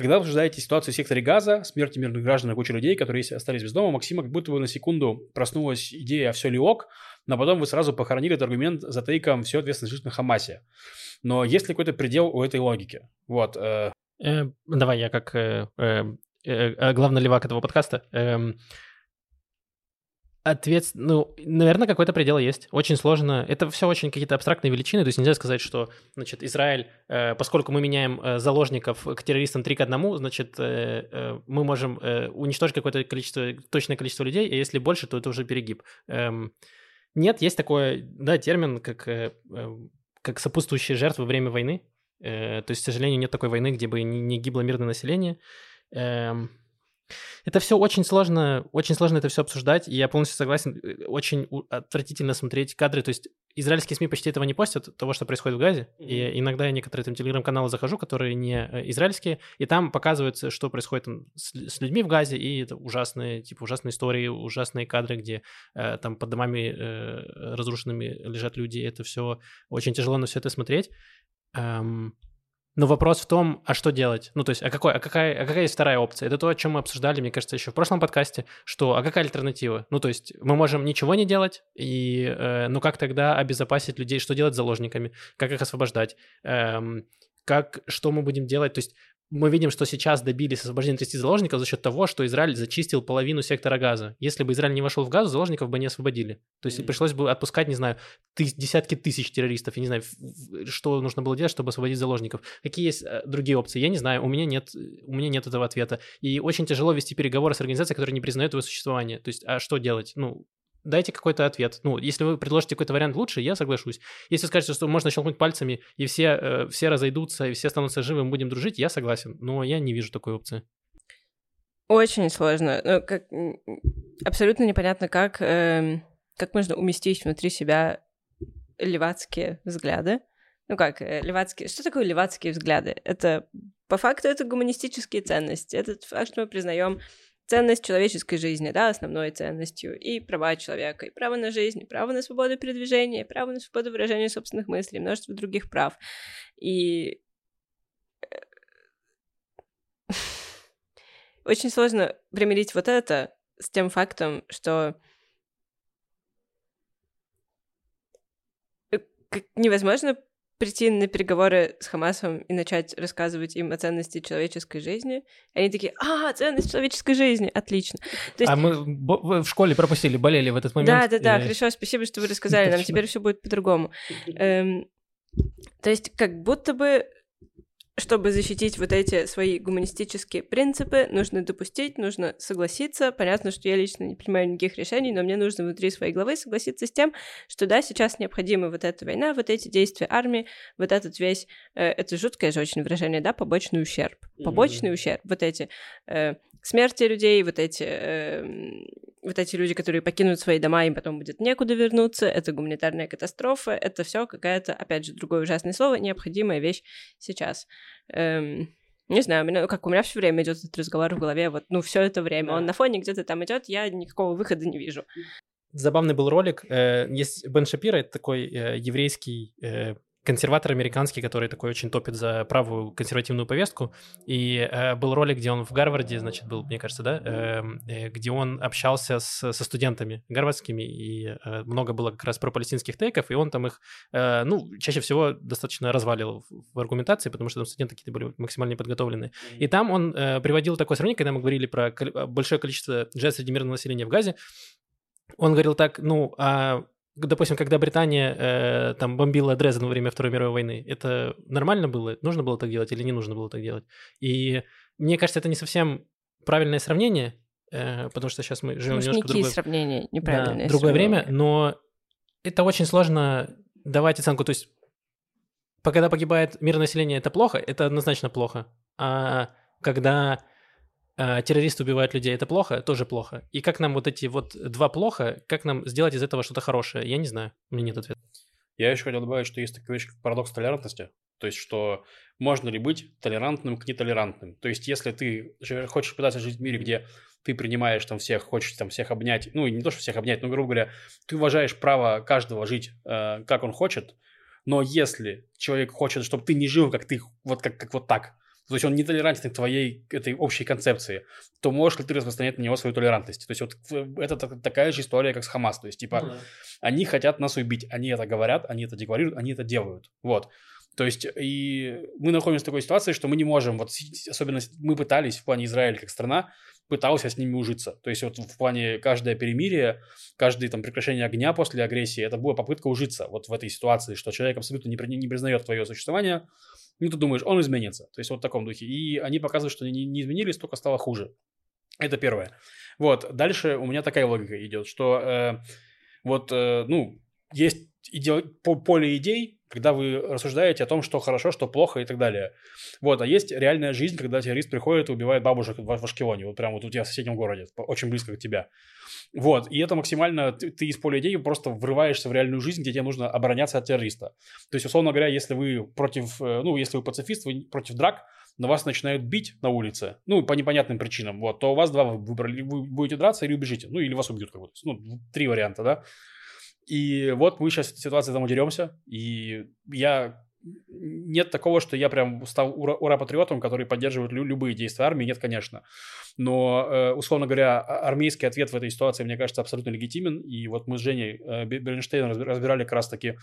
Когда вы обсуждаете ситуацию в секторе газа, смерти мирных граждан и кучи людей, которые остались без дома, Максима как будто бы на секунду проснулась идея «а все ли ок?», но потом вы сразу похоронили этот аргумент за тейком «все ответственность лежит на Хамасе». Но есть ли какой-то предел у этой логики? Вот. э, Э, давай я как э, э, э, э, главный левак этого подкаста. эм, Ответ, ну, наверное, какой-то предел есть. Очень сложно. Это все очень какие-то абстрактные величины. То есть нельзя сказать, что, значит, Израиль, э, поскольку мы меняем э, заложников к террористам 3 к 1, значит, э, э, мы можем э, уничтожить какое-то количество, точное количество людей, и если больше, то это уже перегиб. Эм, нет, есть такой, да, термин, как, э, э, как сопутствующие жертвы во время войны. Э, то есть, к сожалению, нет такой войны, где бы не, не гибло мирное население. Это все очень сложно, очень сложно это все обсуждать, и я полностью согласен. э, Очень отвратительно смотреть кадры. То есть израильские СМИ почти этого не постят, того, что происходит в Газе. И иногда я некоторые там телеграм-каналы захожу, которые не э, израильские, и там показывается, что происходит там с, с людьми в Газе, и это ужасные, типа, ужасные истории, ужасные кадры, где э, там под домами э, разрушенными лежат люди. Это все очень тяжело на все это смотреть. Эм, но вопрос в том, а что делать? Ну, то есть, а, какой, а, какая, а какая есть вторая опция? Это то, о чем мы обсуждали, мне кажется, еще в прошлом подкасте, что, а какая альтернатива? Ну, то есть, мы можем ничего не делать, и, э, ну, как тогда обезопасить людей, что делать с заложниками, как их освобождать, Эм, как, что мы будем делать? То есть, мы видим, что сейчас добились освобождения 30 заложников за счет того, что Израиль зачистил половину сектора газа. Если бы Израиль не вошел в газу, заложников бы не освободили. То есть Мгм. пришлось бы отпускать, не знаю, тыс- десятки тысяч террористов. Я не знаю, что нужно было делать, чтобы освободить заложников. Какие есть э, другие опции? Я не знаю. У меня нет, у меня нет этого ответа. И очень тяжело вести переговоры с организацией, которая не признает его существование. То есть, а что делать? Ну, дайте какой-то ответ. Ну, если вы предложите какой-то вариант лучше, я соглашусь. Если скажете, что можно щелкнуть пальцами, и все, э, все разойдутся, и все останутся живы, мы будем дружить, я согласен. Но я не вижу такой опции. Очень сложно. Ну, как, абсолютно непонятно, как, эм, как можно уместить внутри себя левацкие взгляды. Ну как, э, левацкие... Что такое левацкие взгляды? Это, по факту, это гуманистические ценности. Это факт, что мы признаем ценность человеческой жизни, да, основной ценностью, и права человека, и право на жизнь, и право на свободу передвижения, и право на свободу выражения собственных мыслей, множество других прав. И очень сложно примирить вот это с тем фактом, что э, невозможно прийти на переговоры с Хамасом и начать рассказывать им о ценности человеческой жизни. И они такие, а, ценность человеческой жизни, отлично. То есть... А мы в школе пропустили, болели в этот момент. Да, да, да, и... хорошо, спасибо, что вы рассказали, нам теперь все будет по-другому. Эм, то есть как будто бы чтобы защитить вот эти свои гуманистические принципы, нужно допустить, нужно согласиться. Понятно, что я лично не принимаю никаких решений, но мне нужно внутри своей головы согласиться с тем, что да, сейчас необходима вот эта война, вот эти действия армии, вот этот весь, э, это жуткое же очень выражение, да, побочный ущерб. Побочный mm-hmm. ущерб, вот эти э, смерти людей, вот эти, э, вот эти люди, которые покинут свои дома, им потом будет некуда вернуться, это гуманитарная катастрофа, это все какая-то, опять же, другое ужасное слово, необходимая вещь сейчас. Эм, не знаю, меня, как у меня все время идет этот разговор в голове, вот, ну, все это время. Да. Он на фоне где-то там идет, я никакого выхода не вижу. Забавный был ролик. Э, есть Бен Шапира, это такой э, еврейский э, консерватор американский, который такой очень топит за правую консервативную повестку. И э, был ролик, где он в Гарварде, значит, был, мне кажется, да, эм, э, где он общался с, со студентами гарвардскими, и э, много было как раз про палестинских тейков, и он там их, э, ну, чаще всего достаточно развалил в, в аргументации, потому что там студенты какие-то были максимально подготовленные. И там он э, приводил такое сравнение, когда мы говорили про большое количество жертв среди мирного населения в Газе, он говорил так, ну, а допустим, когда Британия э, там бомбила Дрезден во время Второй мировой войны, это нормально было? Нужно было так делать или не нужно было так делать? И мне кажется, это не совсем правильное сравнение, э, потому что сейчас мы живем Может, немножко другое... сравнения, неправильное да, другое время, но это очень сложно давать оценку. То есть, когда погибает мирное население, это плохо, это однозначно плохо. А когда террористы убивают людей, это плохо, тоже плохо. И как нам вот эти вот два плохо, как нам сделать из этого что-то хорошее? Я не знаю, у меня нет ответа. Я еще хотел добавить, что есть такая вещь, как парадокс толерантности. То есть, что можно ли быть толерантным к нетолерантным. То есть, если ты хочешь пытаться жить в мире, где ты принимаешь там всех, хочешь там всех обнять, ну, и не то, что всех обнять, но, грубо говоря, ты уважаешь право каждого жить, э, как он хочет, но если человек хочет, чтобы ты не жил, как ты, вот как, как вот так, то есть он не толерантен к твоей этой общей концепции, то можешь ли ты распространять на него свою толерантность? То есть вот это такая же история, как с Хамас. То есть, типа, mm-hmm. они хотят нас убить, они это говорят, они это декларируют, они это делают. Вот. То есть, и мы находимся в такой ситуации, что мы не можем, вот особенно мы пытались в плане Израиля как страна, пытался с ними ужиться. То есть вот в плане каждое перемирие, каждое там прекращение огня после агрессии, это была попытка ужиться вот в этой ситуации, что человек абсолютно не, не признает твое существование, ну, ты думаешь, он изменится. То есть вот в таком духе. И они показывают, что они не изменились, только стало хуже. Это первое. Вот, дальше у меня такая логика идет, что э, вот, э, ну, есть иде... поле идей, когда вы рассуждаете о том, что хорошо, что плохо и так далее. Вот, а есть реальная жизнь, когда террорист приходит и убивает бабушек в Ашкелоне, вот прямо вот у тебя в соседнем городе, очень близко к тебя. Вот, и это максимально, ты, ты из поля идеи просто врываешься в реальную жизнь, где тебе нужно обороняться от террориста. То есть, условно говоря, если вы против, э, ну, если вы пацифист, вы против драк, но вас начинают бить на улице, ну, по непонятным причинам, вот, то у вас два выбора, вы будете драться или убежите, ну, или вас убьют, как бы, ну, три варианта, да. И вот мы сейчас в этой ситуации там удеремся, и я нет такого, что я прям стал ура, ура-патриотом, который поддерживает лю- любые действия армии. Нет, конечно. Но, э, условно говоря, а, армейский ответ в этой ситуации, мне кажется, абсолютно легитимен. И вот мы с Женей э, разбирали как раз-таки,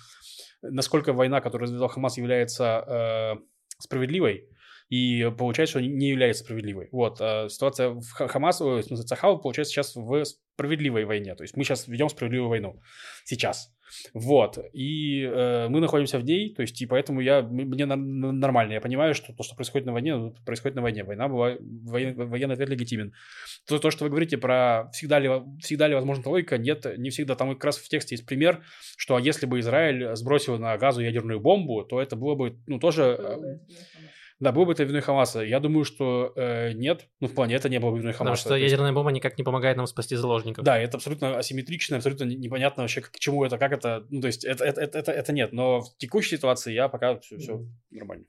насколько война, которую развязал Хамас, является э, справедливой и получается, что не является справедливой. Вот, а ситуация в Хамас, в смысле, Цахау, получается сейчас в справедливой войне, то есть мы сейчас ведем справедливую войну, сейчас. Вот, и э, мы находимся в ней, то есть, и поэтому я, мне нормально, я понимаю, что то, что происходит на войне, ну, происходит на войне, война была, воен, военный ответ легитимен. То, то, что вы говорите про всегда ли, всегда ли возможна логика, нет, не всегда, там как раз в тексте есть пример, что а если бы Израиль сбросил на газу ядерную бомбу, то это было бы, ну, тоже... Э, да, был бы это виной Хамаса. Я думаю, что э, нет. Ну, в плане, это не было бы виной Хамаса. Потому что ядерная бомба никак не помогает нам спасти заложников. Да, это абсолютно асимметрично, абсолютно непонятно вообще, к чему это, как это. Ну, то есть, это, это, это, это, это нет. Но в текущей ситуации я пока все, все нормально.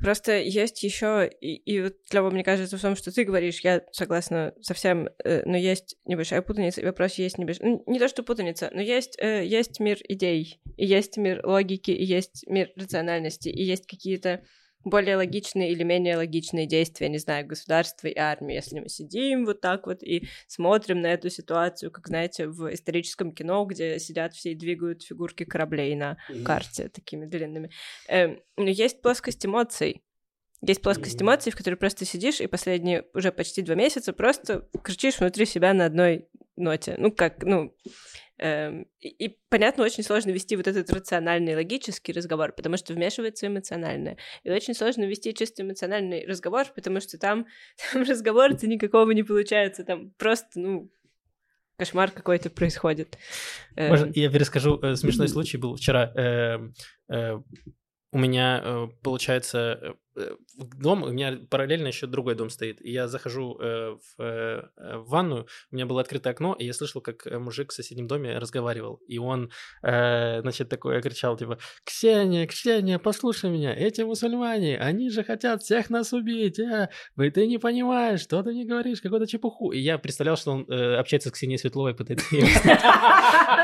Просто есть еще, и, и вот, Клёва, мне кажется, в том, что ты говоришь, я согласна совсем, э, но есть небольшая путаница, и вопрос есть небольшой, ну, не то, что путаница, но есть, э, есть мир идей, и есть мир логики, и есть мир рациональности, и есть какие-то более логичные или менее логичные действия, не знаю, государства и армии, если мы сидим вот так вот и смотрим на эту ситуацию, как, знаете, в историческом кино, где сидят все и двигают фигурки кораблей на карте такими длинными. Эм, но есть плоскость эмоций, есть плоскость эмоций, в которой просто сидишь и последние уже почти два месяца просто кричишь внутри себя на одной ноте. Ну, как, ну... Эм, и, и, понятно, очень сложно вести вот этот рациональный, логический разговор, потому что вмешивается эмоциональное. И очень сложно вести чисто эмоциональный разговор, потому что там, там разговора-то никакого не получается, там просто, ну, кошмар какой-то происходит. Может, эм. я перескажу, э, смешной случай был вчера. Э, э, у меня, э, получается, э, дом, у меня параллельно еще другой дом стоит. И я захожу в, в ванную, у меня было открытое окно, и я слышал, как мужик в соседнем доме разговаривал. И он, значит, такое кричал, типа, «Ксения, Ксения, послушай меня, эти мусульмане, они же хотят всех нас убить, а? Ты не понимаешь, что ты не говоришь, какую-то чепуху». И я представлял, что он общается с Ксенией Светловой, пытается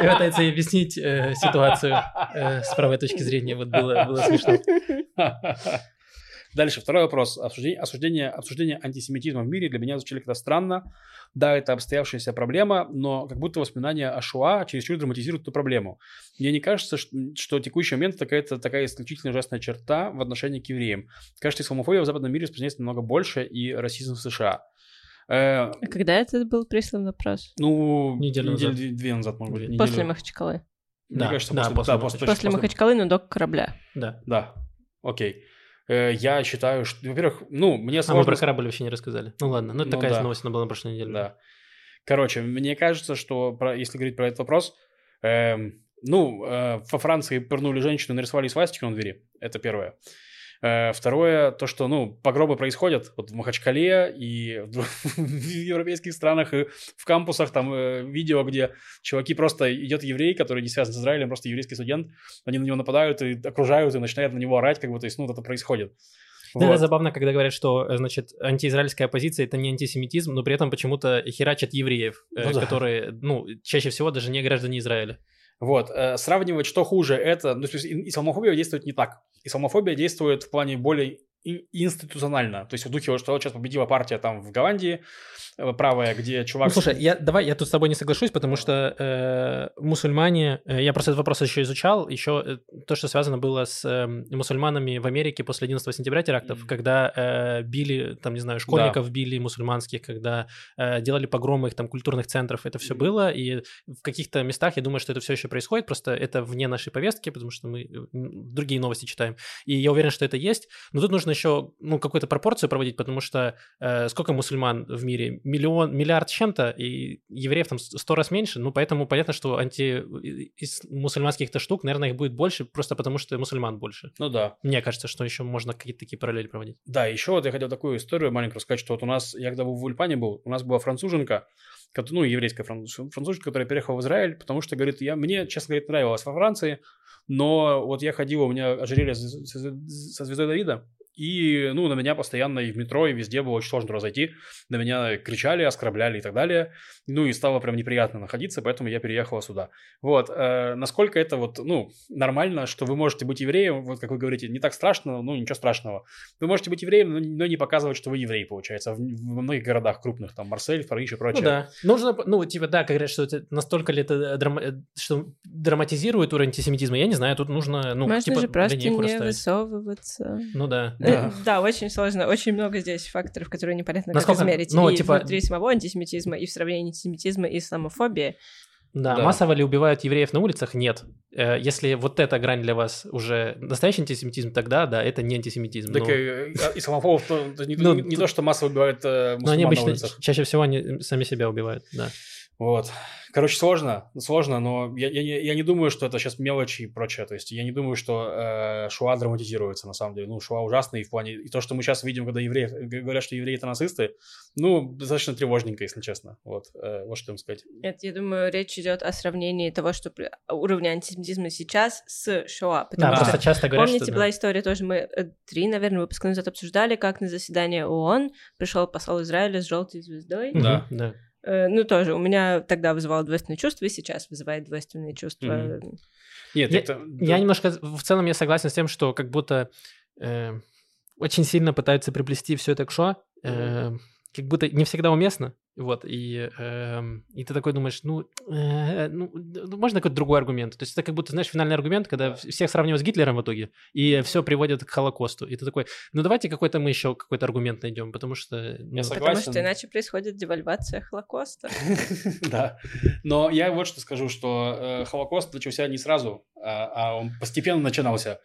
пытается объяснить ситуацию с правой точки зрения. Вот было, смешно. Дальше, второй вопрос. Обсуждение, обсуждение, обсуждение антисемитизма в мире для меня звучали как-то странно. Да, это обстоявшаяся проблема, но как будто воспоминания о Шуа чересчур драматизируют эту проблему. Мне не кажется, что, что текущий момент такая-то такая исключительно ужасная черта в отношении к евреям. Кажется, исламофобия в западном мире распространяется намного больше, и расизм в США. Э, а когда это был прислан вопрос? Ну, неделю назад. Недели две назад, может быть. После неделю. Махачкалы. Да, Мне кажется, да, после, после, да, после, после, после Махачкалы, но до корабля. Да. Да, окей. Э, я считаю, что, во-первых, ну, мне сложно... А мы про корабль вообще не рассказали. Ну ладно, ну, это ну, такая да. новость, она была на прошлой неделе. Да. Короче, мне кажется, что, про, если говорить про этот вопрос, э, ну, э, во Франции пырнули женщину, нарисовали свастику на двери. Это первое. Э, второе, то, что, ну, погробы происходят вот в Махачкале и в европейских странах, и в кампусах там э, видео, где чуваки просто идет еврей, который не связан с Израилем, просто еврейский студент, они на него нападают и окружают, и начинают на него орать, как бы, то есть, ну, вот это происходит. Да, вот. это забавно, когда говорят, что, э, значит, антиизраильская оппозиция это не антисемитизм, но при этом почему-то херачат евреев, ну, да. которые, ну, чаще всего даже не граждане Израиля. Вот, э, сравнивать, что хуже, это, ну, то есть исламофобия действует не так. Исламофобия действует в плане более институционально. То есть в духе, что сейчас победила партия там в Голландии, э, правая, где чувак... Ну, слушай, я, давай я тут с тобой не соглашусь, потому что э, мусульмане... Э, я просто этот вопрос еще изучал, еще э, то, что связано было с э, мусульманами в Америке после 11 сентября терактов, mm-hmm. когда э, били, там, не знаю, школьников да. били мусульманских, когда э, делали погромы их там культурных центров, это все mm-hmm. было, и в каких-то местах я думаю, что это все еще происходит, просто это вне нашей повестки, потому что мы другие новости читаем, и я уверен, что это есть, но тут нужно нужно еще ну, какую-то пропорцию проводить, потому что э, сколько мусульман в мире? Миллион, миллиард чем-то, и евреев там сто раз меньше, ну, поэтому понятно, что анти из мусульманских-то штук, наверное, их будет больше, просто потому что мусульман больше. Ну да. Мне кажется, что еще можно какие-то такие параллели проводить. Да, еще вот я хотел такую историю маленькую рассказать, что вот у нас, я когда в Ульпане был, у нас была француженка, ну, еврейская француженка, которая переехала в Израиль, потому что, говорит, я, мне, честно говоря, нравилось во Франции, но вот я ходил, у меня ожерелье со звездой Давида, и, ну, на меня постоянно и в метро, и везде было очень сложно разойти. На меня кричали, оскорбляли и так далее. Ну, и стало прям неприятно находиться, поэтому я переехала сюда. Вот. Э, насколько это вот, ну, нормально, что вы можете быть евреем, вот как вы говорите, не так страшно, ну, ничего страшного. Вы можете быть евреем, но не показывать, что вы еврей, получается, в, во многих городах крупных, там, Марсель, Париж и прочее. Ну, да. Нужно, ну, типа, да, как говорят, что это настолько ли это драма... Э, что драматизирует уровень антисемитизма, я не знаю, тут нужно, ну, Можно типа, же просто не расставить. высовываться. Ну, да. Да. Да, очень сложно. Очень много здесь факторов, которые непонятно Насколько, как измерить. Ну, и типа... внутри самого антисемитизма, и в сравнении антисемитизма и исламофобии. Да, да, массово ли убивают евреев на улицах? Нет. Э, если вот эта грань для вас уже настоящий антисемитизм, тогда да, это не антисемитизм. Так но... и, а, исламофобов то, не, ну, не, не то, что массово убивают э, Но они обычно чаще всего они сами себя убивают, да. Вот. Короче, сложно, сложно, но я, я, я не думаю, что это сейчас мелочи и прочее. То есть я не думаю, что э, Шуа драматизируется на самом деле. Ну, Шуа ужасный в плане... И то, что мы сейчас видим, когда евреи говорят, что евреи это нацисты, ну, достаточно тревожненько, если честно. Вот, э, вот что им сказать. Это, я думаю, речь идет о сравнении того, что уровня антисемитизма сейчас с Шуа. Потому да, что, просто часто говорят, Помните, что, была история тоже, мы э, три, наверное, выпуска назад обсуждали, как на заседание ООН пришел посол Израиля с желтой звездой. Да, да. Э, ну, тоже, у меня тогда вызывало двойственные чувства, и сейчас вызывает двойственные чувства. Mm-hmm. Нет, я, это... Я немножко, в целом я согласен с тем, что как будто... Э, очень сильно пытаются приплести все это к шо, э, как будто не всегда уместно, вот, и, э, и ты такой думаешь, ну, э, ну, можно какой-то другой аргумент. То есть это как будто, знаешь, финальный аргумент, когда всех сравнивают с Гитлером в итоге, и все приводит к Холокосту. И ты такой, ну давайте какой-то мы еще какой-то аргумент найдем, потому что... Ну, Я Потому что иначе происходит девальвация Холокоста. Да. Но я вот что скажу, что э, Холокост начался не сразу, а, а он постепенно начинался.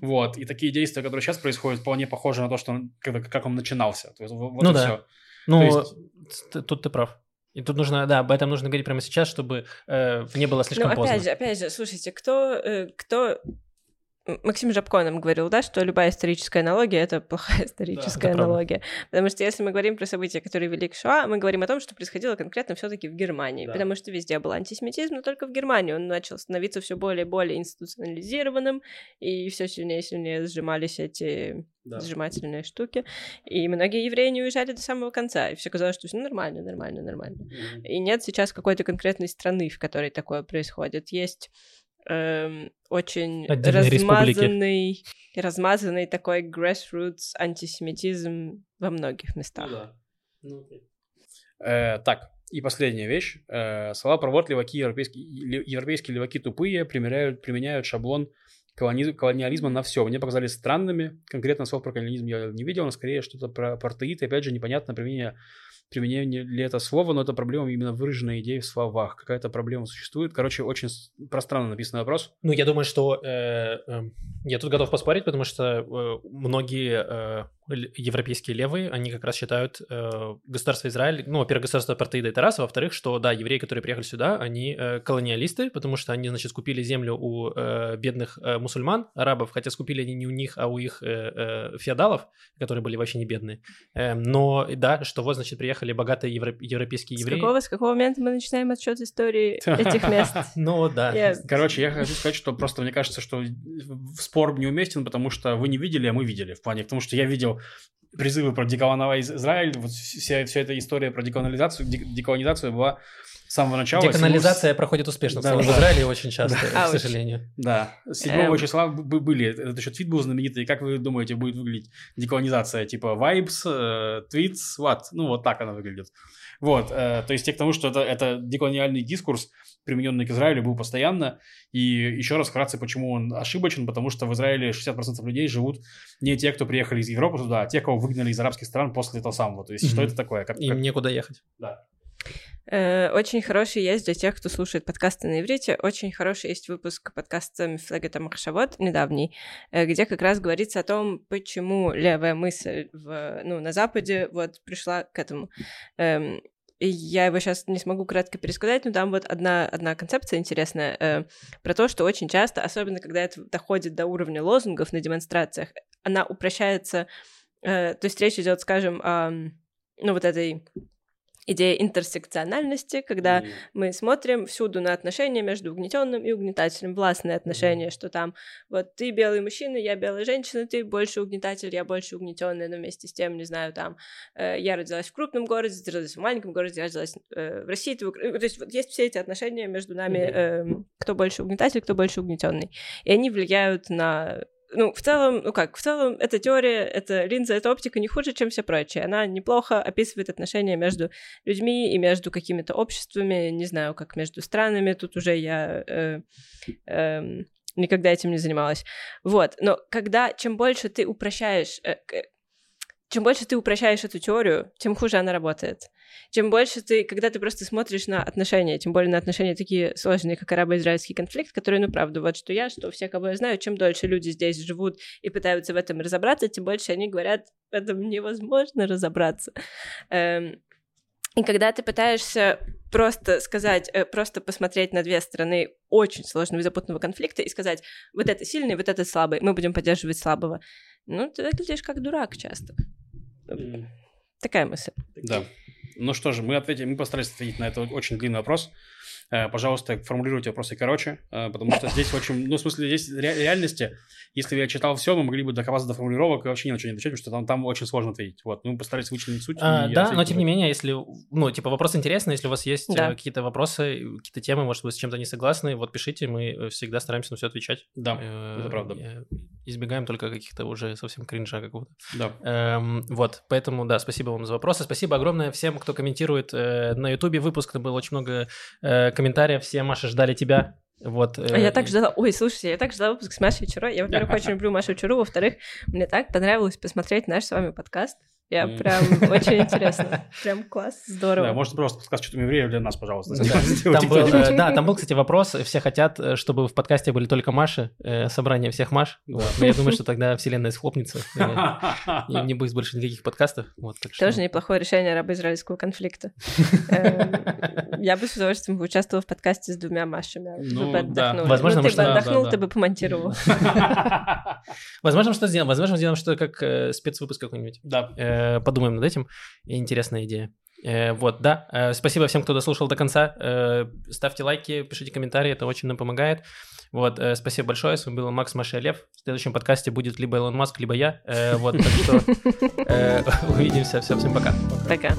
Вот. И такие действия, которые сейчас происходят, вполне похожи на то, что как он начинался. Ну и да. Ну, есть- тут ты прав. И тут нужно, да, об этом нужно говорить прямо сейчас, чтобы э, не было слишком Ну, поздно. опять же, опять же, слушайте, кто, э, кто... Максим Жабко нам говорил, да, что любая историческая аналогия — это плохая историческая правда. аналогия. Потому что если мы говорим про события, которые вели к Шоа, мы говорим о том, что происходило конкретно все таки в Германии. Да. Потому что везде был антисемитизм, но только в Германии он начал становиться все более и более институционализированным, и все сильнее и сильнее сжимались эти Да. сжимательные штуки. И многие евреи не уезжали до самого конца, и все казалось, что все нормально, нормально, нормально. Мгм. И нет сейчас какой-то конкретной страны, в которой такое происходит. Есть эм, очень Отдельные республики. размазанный, размазанный такой grassroots антисемитизм во многих местах. Ну да. Ну. Э, так, и последняя вещь. Э, слова про вот леваки европейские, европейские леваки тупые применяют, применяют шаблон колони- колониализма на все. Мне показались странными. Конкретно слов про колониализм я не видел, но скорее что-то про. И опять же, непонятно применение, применение ли это слово, но это проблема именно выраженная идея в словах. Какая-то проблема существует. Короче, очень пространно написанный вопрос. Ну, я думаю, что э, э, я тут готов поспорить, потому что э, многие э, европейские левые, они как раз считают э, государство Израиль, ну, во-первых, государство апартеида это раз, а во-вторых, что, да, евреи, которые приехали сюда, они э, колониалисты, потому что они, значит, скупили землю у э, бедных э, мусульман, арабов, хотя скупили они не у них, а у их э, э, феодалов, которые были вообще не бедные. Э, но, да, что вот, значит, приехали богатые евро- европейские С евреи. какого, с какого момента мы начинаем отсчет истории этих мест? Ну, да. Короче, я хочу сказать, что просто мне кажется, что спор неуместен, потому что вы не видели, а мы видели. В плане, потому что я видел призывы про деколоновать Израиль, вот вся, вся эта история про деколонизацию, дек- деколонизацию была с самого начала. Деканализация проходит успешно в Да, целом в да. Израиле очень часто, Да. к сожалению. Да, 7 Эм. числа были, этот еще твит был знаменитый, как вы думаете, будет выглядеть деколонизация, типа vibes, э, tweets, what, ну вот так она выглядит. Вот, э, то есть те к тому, что это, это деколониальный дискурс, примененный к Израилю, был постоянно, и еще раз вкратце, почему он ошибочен, потому что в Израиле 60% людей живут не те, кто приехали из Европы туда, а те, кого выгнали из арабских стран после этого самого, то есть что Мгм. это такое? Как, Им как- некуда ехать. да. Э, Очень хороший есть для тех, кто слушает подкасты на иврите, очень хороший есть выпуск подкаста Мифлагета Махшавод недавний, э, где как раз говорится о том, почему левая мысль в, ну, на Западе вот пришла к этому. Эм, я его сейчас не смогу кратко пересказать, но там вот одна, одна концепция интересная э, про то, что очень часто, особенно когда это доходит до уровня лозунгов на демонстрациях, она упрощается, э, то есть речь идет, скажем, о, ну, вот этой идее интерсекциональности, когда М. мы смотрим всюду на отношения между угнетенным и угнетателем, властные отношения, что там вот ты белый мужчина, я белая женщина, ты больше угнетатель, я больше угнетенная, но вместе с тем, не знаю, там э, я родилась в крупном городе, ты родилась в маленьком городе, я родилась э, в России, ты то есть вот есть все эти отношения между нами, эм, кто больше угнетатель, кто больше угнетенный, и они влияют на ну, в целом, ну как, в целом, эта теория, эта линза, эта оптика не хуже, чем все прочее. Она неплохо описывает отношения между людьми и между какими-то обществами, не знаю, как между странами. Тут уже я э, эм, никогда этим не занималась. Вот. Но когда, чем больше ты упрощаешь, э, чем больше ты упрощаешь эту теорию, тем хуже она работает. Чем больше ты, когда ты просто смотришь на отношения, тем более на отношения такие сложные, как арабо-израильский конфликт, который, ну, правда, вот что я, что все, кого я знаю, чем дольше люди здесь живут и пытаются в этом разобраться, тем больше они говорят, в этом невозможно разобраться. Эм, и когда ты пытаешься просто сказать, э, просто посмотреть на две стороны очень сложного и запутанного конфликта и сказать, вот это сильный, вот это слабый, мы будем поддерживать слабого, ну, ты выглядишь как дурак часто. Такая мысль. Да. Ну что же, мы ответили, мы постарались ответить на этот очень длинный вопрос. Э, Пожалуйста, формулируйте вопросы короче, э, потому что здесь очень, ну, в смысле, здесь ре- реальности, если бы я читал все, мы могли бы докопаться до формулировок и вообще ни на что не отвечать, потому что там, там очень сложно ответить. Вот, мы постарались вычленить суть. А, да, но тем не менее, если, ну, типа, вопрос интересный, если у вас есть Да. э, какие-то вопросы, какие-то темы, может, вы с чем-то не согласны, вот пишите, мы всегда стараемся на все отвечать. Да, это правда. избегаем только каких-то уже совсем кринжа какого-то. Да. Эм, вот, поэтому, да, спасибо вам за вопросы. Спасибо огромное всем, кто комментирует э, на Ютубе выпуск. Там было очень много э, комментариев. Все, Маша, ждали тебя. Вот, а я так ждала... Ой, слушайте, я так ждала выпуск с Машей Чуро. Я, во-первых, очень люблю Машу Чуру. Во-вторых, мне так понравилось посмотреть наш с вами подкаст. Я прям очень интересно. Прям класс, здорово. Да, можно просто подсказ что-то евреев для нас, пожалуйста. Там был, э, да, там был, кстати, вопрос. Все хотят, э, чтобы в подкасте были только Маши, э, собрание всех Маш. Вот. Но я думаю, что тогда вселенная схлопнется. И не будет больше никаких подкастов. Вот, так что... Тоже неплохое решение арабо-израильского конфликта. Эм, я бы с удовольствием участвовала в подкасте с двумя Машами. Ну, да. Возможно, ну, ты бы отдохнул, ты бы помонтировал. Возможно, что сделаем. Возможно, сделаем что-то как спецвыпуск какой-нибудь. Да. Э, подумаем над этим. Интересная идея. Э, вот, да. Э, спасибо всем, кто дослушал до конца. Ставьте лайки, пишите комментарии, это очень нам помогает. Вот, спасибо большое. С вами был Макс, Маша и Лев. В следующем подкасте будет либо Илон Маск, либо я. Вот, так что увидимся. Все, всем пока. Пока.